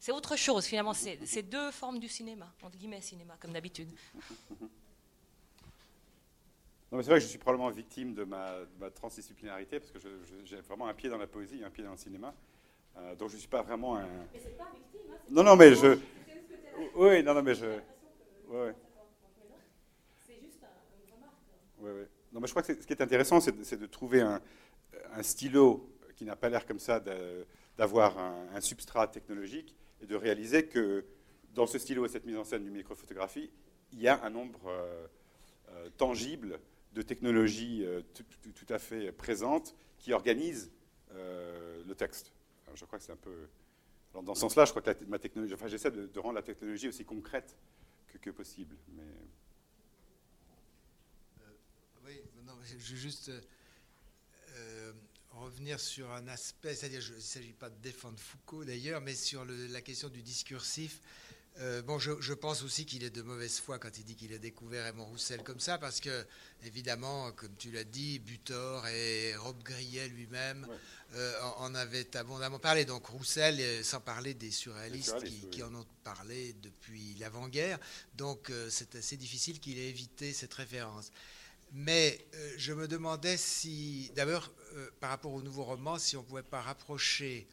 c'est autre chose, finalement. C'est deux formes du cinéma, entre guillemets, cinéma, comme d'habitude. Non, mais c'est vrai que je suis probablement victime de ma, transdisciplinarité, parce que j'ai vraiment un pied dans la poésie, un pied dans le cinéma. Euh, donc je ne suis pas vraiment un. Mais c'est pas victime, hein, Non, non, mais je. Oui, non, non, mais je. Oui, C'est juste une remarque. Oui, oui. Non, mais je crois que ce qui est intéressant, c'est de, de, trouver un, un stylo qui n'a pas l'air comme ça d'avoir un, un, substrat technologique et de réaliser que dans ce stylo et cette mise en scène du microphotographie, il y a un nombre euh, euh, tangible de technologies euh, tout, à fait présentes qui organisent le texte. je crois que c'est un peu. Dans ce sens-là, je crois que ma technologie. Enfin, j'essaie de, rendre la technologie aussi concrète que, possible. Mais... oui, non, je veux juste revenir sur un aspect, c'est-à-dire il ne s'agit pas de défendre Foucault d'ailleurs, mais sur la question du discursif. Euh, bon, je, pense aussi qu'il est de mauvaise foi quand il dit qu'il a découvert Raymond Roussel comme ça, parce que, évidemment, comme tu l'as dit, Butor et Rob Grillet lui-même euh, en avaient abondamment parlé. Donc Roussel, euh, sans parler des surréalistes, qui, en ont parlé depuis l'avant-guerre. Donc c'est assez difficile qu'il ait évité cette référence. Mais je me demandais si, d'abord, par rapport au nouveau roman, si on ne pouvait pas rapprocher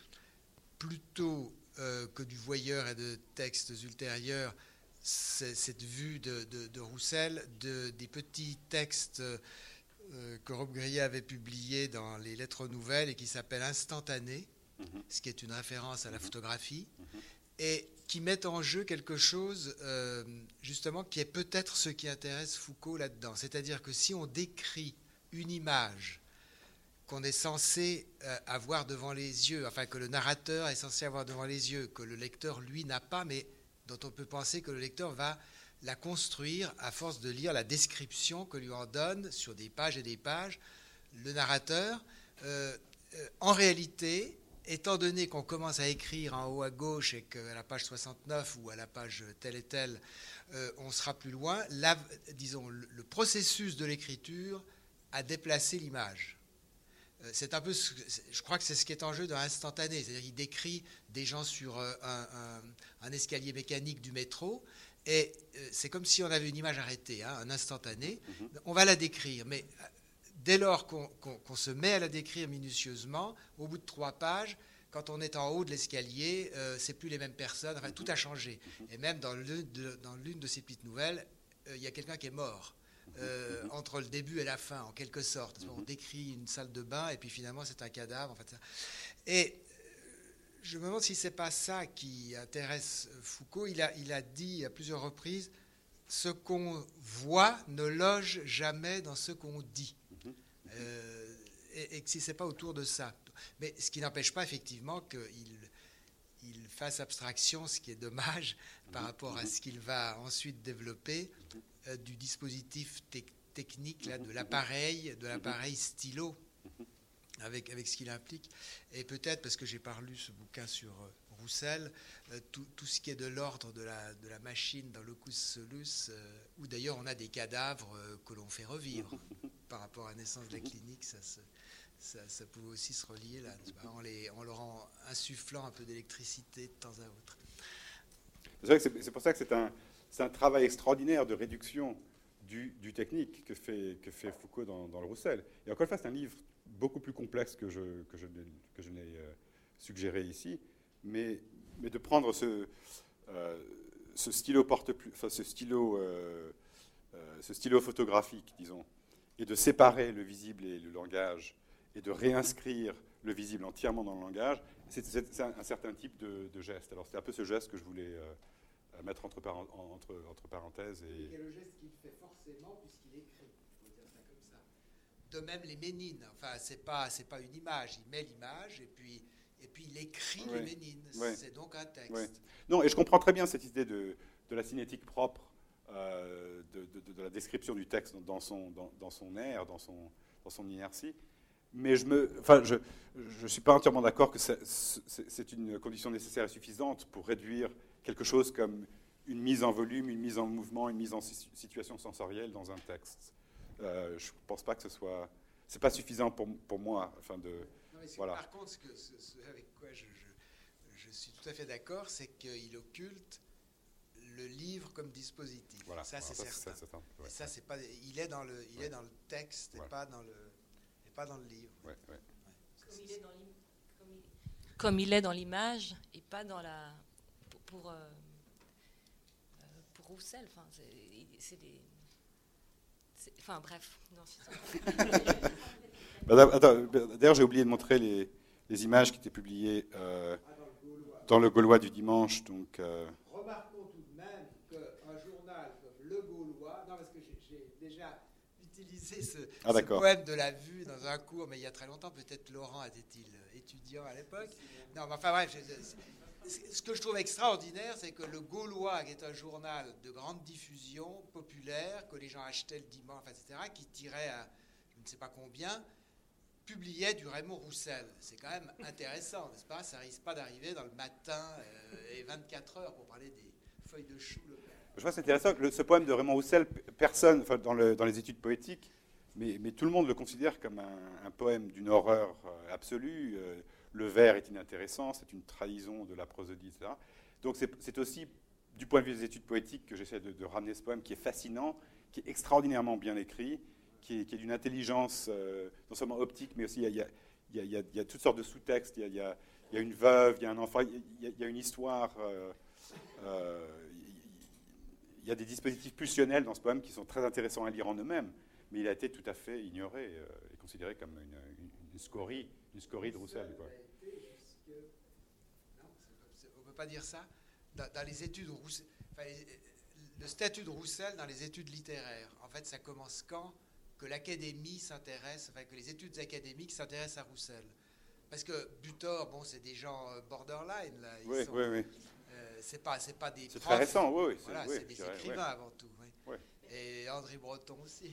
plutôt euh, que du voyeur et de textes ultérieurs cette vue de, Roussel de, des petits textes que Rob Grillet avait publiés dans les Lettres Nouvelles et qui s'appellent Instantané, mhm. ce qui est une référence à la mhm. photographie. Mhm et qui mettent en jeu quelque chose, euh, justement, qui est peut-être ce qui intéresse Foucault là-dedans. C'est-à-dire que si on décrit une image qu'on est censé euh, avoir devant les yeux, enfin que le narrateur est censé avoir devant les yeux, que le lecteur, lui, n'a pas, mais dont on peut penser que le lecteur va la construire à force de lire la description que lui en donne sur des pages et des pages le narrateur, euh, en réalité, étant donné qu'on commence à écrire en haut à gauche et qu'à la page 69 ou à la page telle et telle, euh, on sera plus loin, disons, le, processus de l'écriture a déplacé l'image. Euh, c'est un peu, je crois que c'est ce qui est en jeu dans l'instantané, c'est-à-dire qu'il décrit des gens sur euh, un, escalier mécanique du métro, et c'est comme si on avait une image arrêtée, hein, un instantané. Mm-hmm. On va la décrire, mais dès lors qu'on se met à la décrire minutieusement, au bout de trois pages, quand on est en haut de l'escalier, euh, c'est plus les mêmes personnes. Enfin, tout a changé. Et même dans l'une de, ces petites nouvelles, euh, il y a quelqu'un qui est mort. Euh, entre le début et la fin, en quelque sorte. On décrit une salle de bain et puis finalement c'est un cadavre. En fait. Et je me demande si c'est pas ça qui intéresse Foucault. Il a, il a dit à plusieurs reprises ce qu'on voit ne loge jamais dans ce qu'on dit. Euh, et, que si ce n'est pas autour de ça. Mais ce qui n'empêche pas effectivement qu'il il fasse abstraction, ce qui est dommage par mhm. rapport à mhm. ce qu'il va ensuite développer euh, du dispositif technique, là, de l'appareil, de l'appareil stylo. avec, avec ce qu'il implique. Et peut-être, parce que j'ai pas lu ce bouquin sur Roussel, tout, tout, ce qui est de l'ordre de la, de la machine dans Locus Solus, où d'ailleurs on a des cadavres que l'on fait revivre par rapport à la naissance de la clinique, ça se ça, pouvait aussi se relier là, en, les, en, leur insufflant un peu d'électricité de temps à autre. C'est pour ça que c'est un, un, travail extraordinaire de réduction du, technique que fait, Foucault dans, le Roussel. Et encore une fois, c'est un livre beaucoup plus complexe que je, que je, n'ai euh, suggéré ici, mais, de prendre ce, euh, stylo euh, photographique, disons, et de séparer le visible et le langage et de réinscrire le visible entièrement dans le langage, c'est un, certain type de, geste. Alors c'est un peu ce geste que je voulais euh, mettre entre, entre, entre, parenthèses. Et... C'est le geste qu'il fait forcément puisqu'il écrit, il faut dire ça comme ça. De même les ménines, enfin c'est pas, pas une image, il met l'image et puis, et puis il écrit les ménines, c'est donc un texte. Non, et je comprends très bien cette idée de, de la cinétique propre, euh, de, de, la description du texte dans son, dans, dans son air, dans son, dans son inertie mais je ne enfin, je, je suis pas entièrement d'accord que c'est une condition nécessaire et suffisante pour réduire quelque chose comme une mise en volume, une mise en mouvement, une mise en situation sensorielle dans un texte. Euh, je ne pense pas que ce soit... C'est pas suffisant pour, pour moi. Enfin de, voilà. Par contre, ce, que, avec quoi je, je, suis tout à fait d'accord, c'est qu'il occulte le livre comme dispositif. Voilà. Ça, c'est certain. Ça, c'est pas, il est dans le, il est dans le texte et pas dans le pas dans le livre. Comme, il est dans l'image et pas dans la. Pour, euh, euh, pour, Roussel, enfin, c'est des. Enfin, bref. D'ailleurs, j'ai oublié de montrer les, les, images qui étaient publiées euh, dans le Gaulois du dimanche. Donc, euh, Remarquons tout de même qu'un journal comme Le Gaulois, non, parce que j'ai déjà utilisé ce, ah, ce, poème de la vue dans un cours, mais il y a très longtemps. Peut-être Laurent était-il étudiant à l'époque. Non, mais enfin bref, ce que je trouve extraordinaire, c'est que le Gaulois, qui est un journal de grande diffusion, populaire, que les gens achetaient le dimanche, etc., qui tirait à je ne sais pas combien, publiait du Raymond Roussel. C'est quand même intéressant, n'est-ce pas? Ça risque pas d'arriver dans le matin euh, et 24 heures pour parler des feuilles de chou. Je vois, c'est intéressant que ce poème de Raymond Roussel, personne, dans les études poétiques, mais, tout le monde le considère comme un, poème d'une horreur euh, absolue. Euh, le vers est inintéressant, c'est une trahison de la prosodie, etc. Donc c'est aussi, du point de vue des études poétiques, que j'essaie de, ramener ce poème qui est fascinant, qui est extraordinairement bien écrit, qui est, d'une intelligence euh, non seulement optique, mais aussi il y a, toutes sortes de sous-textes. Il y, a, une veuve, il y a un enfant, il y, a, une histoire. il y a des dispositifs pulsionnels dans ce poème qui sont très intéressants à lire en eux-mêmes mais il a été tout à fait ignoré euh, et considéré comme une, scorie, une scorie de Roussel. Non, on ne peut pas dire ça. Dans, les études Roussel, le statut de Roussel dans les études littéraires, en fait, ça commence quand que l'académie s'intéresse, enfin, que les études académiques s'intéressent à Roussel. Parce que Butor, bon, c'est des gens euh, borderline, là. oui, oui, oui. Euh, c'est pas, c'est pas des. C'est très récent, oui, oui. Voilà, c'est des écrivains avant tout. Oui. Et André Breton aussi.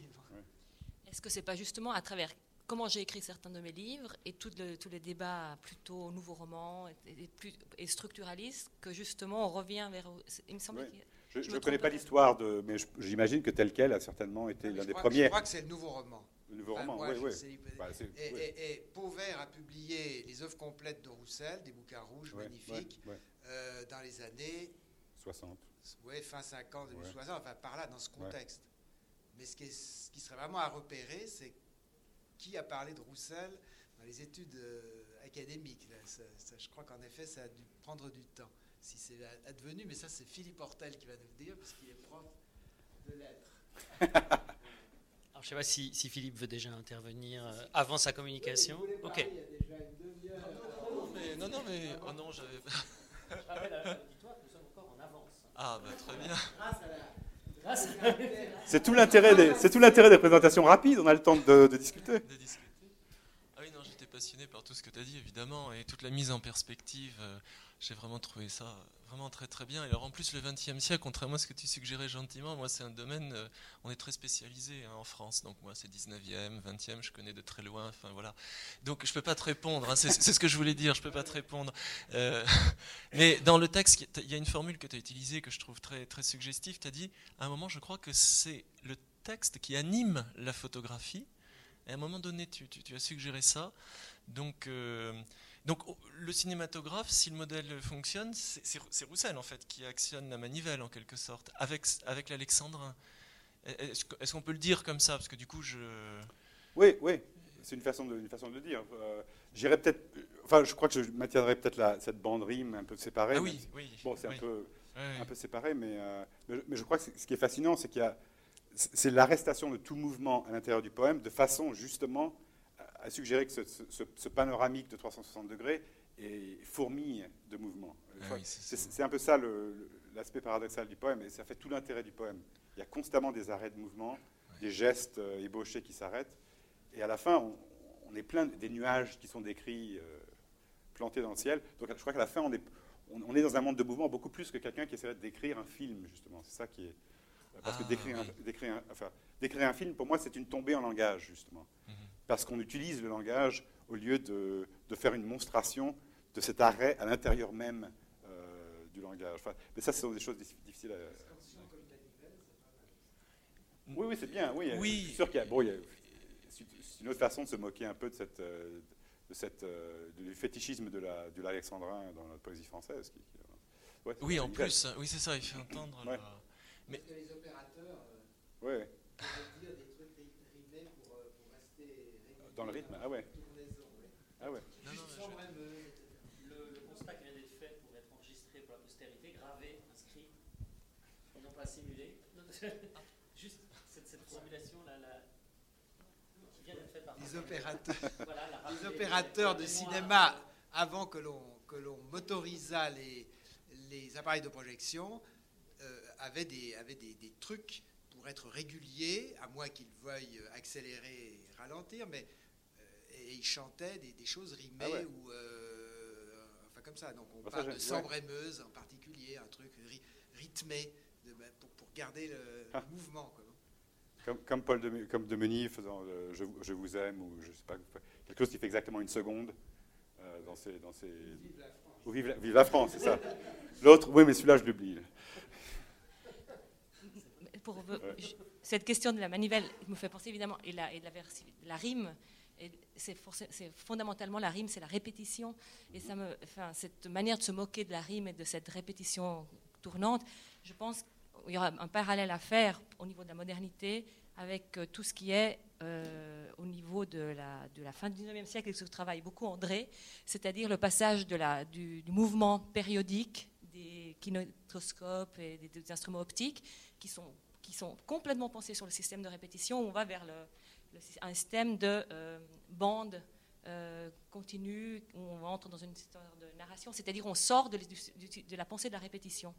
Est-ce que c'est pas justement à travers comment j'ai écrit certains de mes livres et tous les débats plutôt nouveaux romans et, plus, et structuralistes que justement on revient vers. Il me semble Je ne connais pas l'histoire, de, mais j'imagine que tel quel a certainement été l'un des premiers. Je crois que c'est le nouveau roman. Le nouveau roman, oui, oui. Bah, et, et, Pauvert a publié les œuvres complètes de Roussel, des bouquins rouges magnifiques, euh, dans les années 60. Oui, fin 50, début 60, enfin par là, dans ce contexte. Mais ce qui, serait vraiment à repérer, c'est qui a parlé de Roussel dans les études euh, académiques. je crois qu'en effet, ça a dû prendre du temps, si c'est advenu. Mais ça, c'est Philippe Hortel qui va nous le dire, puisqu'il est prof de lettres. Alors, je ne sais pas si, Philippe veut déjà intervenir euh, avant sa communication. ok. Il y a déjà une demi-heure. Non, mais, non, non, mais oh non, j'avais. Dis-toi nous sommes encore en avance. Ah, bah, très bien. Grâce à la c'est tout l'intérêt des, présentations rapides. On a le temps de, discuter. Ah oui, non, j'étais passionné par tout ce que tu as dit, évidemment, et toute la mise en perspective. Euh, j'ai vraiment trouvé ça vraiment très très bien. Et alors en plus, le XXe siècle, contrairement à ce que tu suggérais gentiment, moi c'est un domaine, euh, on est très spécialisé hein, en France. Donc moi c'est 19e, 20e, je connais de très loin. Enfin voilà. Donc je peux pas te répondre. hein, c'est ce que je voulais dire. Je peux pas te répondre. Euh, mais dans le texte, il y a une formule que tu as utilisée que je trouve très très suggestive. Tu as dit à un moment, je crois que c'est le texte qui anime la photographie. Et à un moment donné, tu, as suggéré ça. Donc, euh, donc le cinématographe, si le modèle fonctionne, c'est Roussel en fait qui actionne la manivelle en quelque sorte, avec, avec l'alexandrin. Est-ce que- est-ce qu'on peut le dire comme ça? Parce que du coup, je. Oui, oui, c'est une façon de, une façon de le dire. Euh, J'irais peut-être, enfin, je crois que je maintiendrai peut-être cette bande rime un peu séparée. Ah oui, si- oui. Bon, c'est oui. un peu, un peu séparé, mais, euh, mais, mais je crois que ce qui est fascinant, c'est qu'il y a, c'est l'arrestation de tout mouvement à l'intérieur du poème, de façon justement à, à suggérer que ce, ce- ce- ce panoramique de 360 degrés est fourmille de mouvements. Ah oui, c'est un peu ça l'aspect paradoxal du poème, et ça fait tout l'intérêt du poème. Il y a constamment des arrêts de mouvement, des gestes euh, ébauchés qui s'arrêtent, et à la fin, on, on est plein des nuages qui sont décrits, euh, plantés dans le ciel. Donc je crois qu'à la fin, on est, on, on est dans un monde de mouvement beaucoup plus que quelqu'un qui essaierait de décrire un film, justement. C'est ça qui est. Parce que Ah, décrire, un, oui. décrire un- enfin, décrire un film, pour moi, c'est une tombée en langage, justement. Mhm. Parce qu'on utilise le langage au lieu de, de faire une monstration de cet arrêt à l'intérieur même euh, du langage. Enfin, mais ça, ce sont des choses diffi- difficiles à. Oui, oui, c'est bien. Oui, Oui. Je suis sûr qu'il y a. Bon, il y a- c'est une autre façon de se moquer un peu de cette, euh, de cette, euh, du fétichisme de la, de l'alexandrin dans la poésie française. qui- qui- ouais, c'est Oui, en plus, oui, c'est ça, il fait entendre. Ouais. la- Parce que les opérateurs euh, Ouais, peuvent dire des trucs ri- rimés pour, euh, pour rester réguliers dans le rythme. Ah ouais. Ah ouais. Non, non, je- brameuse, etc. Le, le constat qui vient d'être fait pour être enregistré pour la postérité, gravé, inscrit, et non pas simulé. Juste cette, cette simulation-là, là, qui vient d'être faite par Les opérateurs, Voilà, la les opérateurs de cinéma, avant que l'on que l'on motorisât les, les appareils de projection, euh, avaient, des, avaient des, des trucs pour être réguliers, à moins qu'ils veuillent accélérer et ralentir, mais euh, et ils chantaient des, des choses rimées Ah ouais. ou euh, enfin comme ça. Donc on Bah, parle de ouais. sambremeuse en particulier, un truc ry- rythmé de- bah, pour, pour garder le, le Ah. mouvement. quoi. Comme, comme Paul de, comme de Meny faisant euh, je, je vous aime ou je sais pas quelque chose qui fait exactement une seconde euh, dans ses dans ou vive la, vive la France c'est ça l'autre oui mais celui-là je l'oublie pour, cette question de la manivelle me fait penser évidemment, et la, et la, versi- la rime, c'est fondamentalement la rime, c'est la répétition. Et cette manière de se moquer de la rime et de cette répétition tournante, je pense qu'il y aura un parallèle à faire au niveau de la modernité avec euh, tout ce qui est euh, au niveau de la, fin du 19e siècle et ce que travaille beaucoup André, c'est-à-dire le passage du, mouvement périodique des kinétoscopes et des, instruments optiques qui sont, qui sont complètement pensés sur le système de répétition. On va vers le, un système de euh, bande euh, continue, où on entre dans une histoire de narration, c'est-à-dire on sort de, la pensée de la répétition.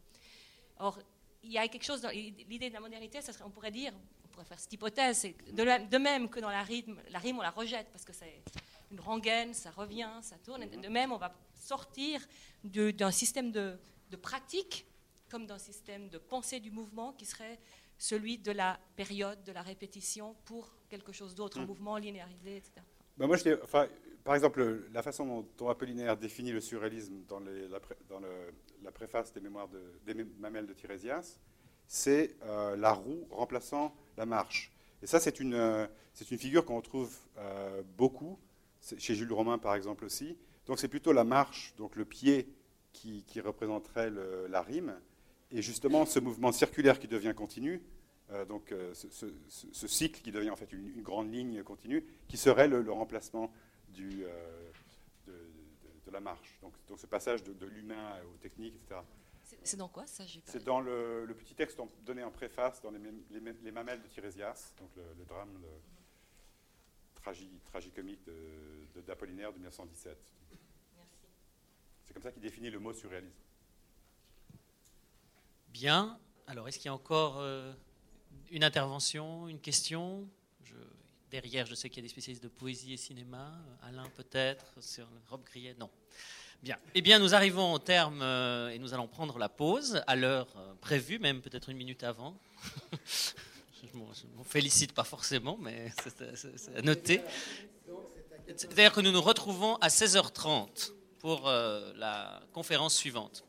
Or, il y a quelque chose dans l'idée de la modernité, on pourrait dire, on pourrait faire cette hypothèse, de, de même que dans la rythme, la rime on la rejette parce que c'est une rengaine, ça revient, ça tourne. De même, on va sortir d'un système de pratique comme d'un système de pensée du mouvement qui serait celui de la période, de la répétition pour quelque chose d'autre, un Mm. mouvement linéarisé, etc. Ben, moi, je dis- enfin, par exemple, la façon dont, Apollinaire définit le surréalisme dans, les- la, pré- dans le- la préface des mémoires de, des mamelles de Tirésias, c'est euh, la roue remplaçant la marche. Et ça, c'est une, euh, c'est une figure qu'on retrouve euh, beaucoup, chez Jules Romain par exemple aussi. Donc c'est plutôt la marche, donc le pied, qui, qui représenterait le- la rime. Et justement, ce mouvement circulaire qui devient continu, euh, donc euh, ce, ce- ce- ce cycle qui devient en fait une, une grande ligne continue, qui serait le, le remplacement du, euh, de, de- de la marche. Donc, donc ce passage de, de l'humain aux techniques, etc. C'est- dans quoi ça C'est dans le, le petit texte donné en préface dans les, mamelles de Tirésias, donc le, le drame tragi- tragicomique d'Apollinaire de, 1917. Merci. C'est comme ça qu'il définit le mot surréalisme. Bien. Alors, est-ce qu'il y a encore euh, une intervention, une question? Derrière, je sais qu'il y a des spécialistes de poésie et cinéma. Alain, peut-être, sur Rob Grillet Non. Bien. Eh bien, nous arrivons au terme euh, et nous allons prendre la pause à l'heure euh, prévue, même peut-être une minute avant. je ne m'en félicite pas forcément, mais c'est à noter. C'est-à-dire que nous nous retrouvons à 16h30 pour la conférence suivante.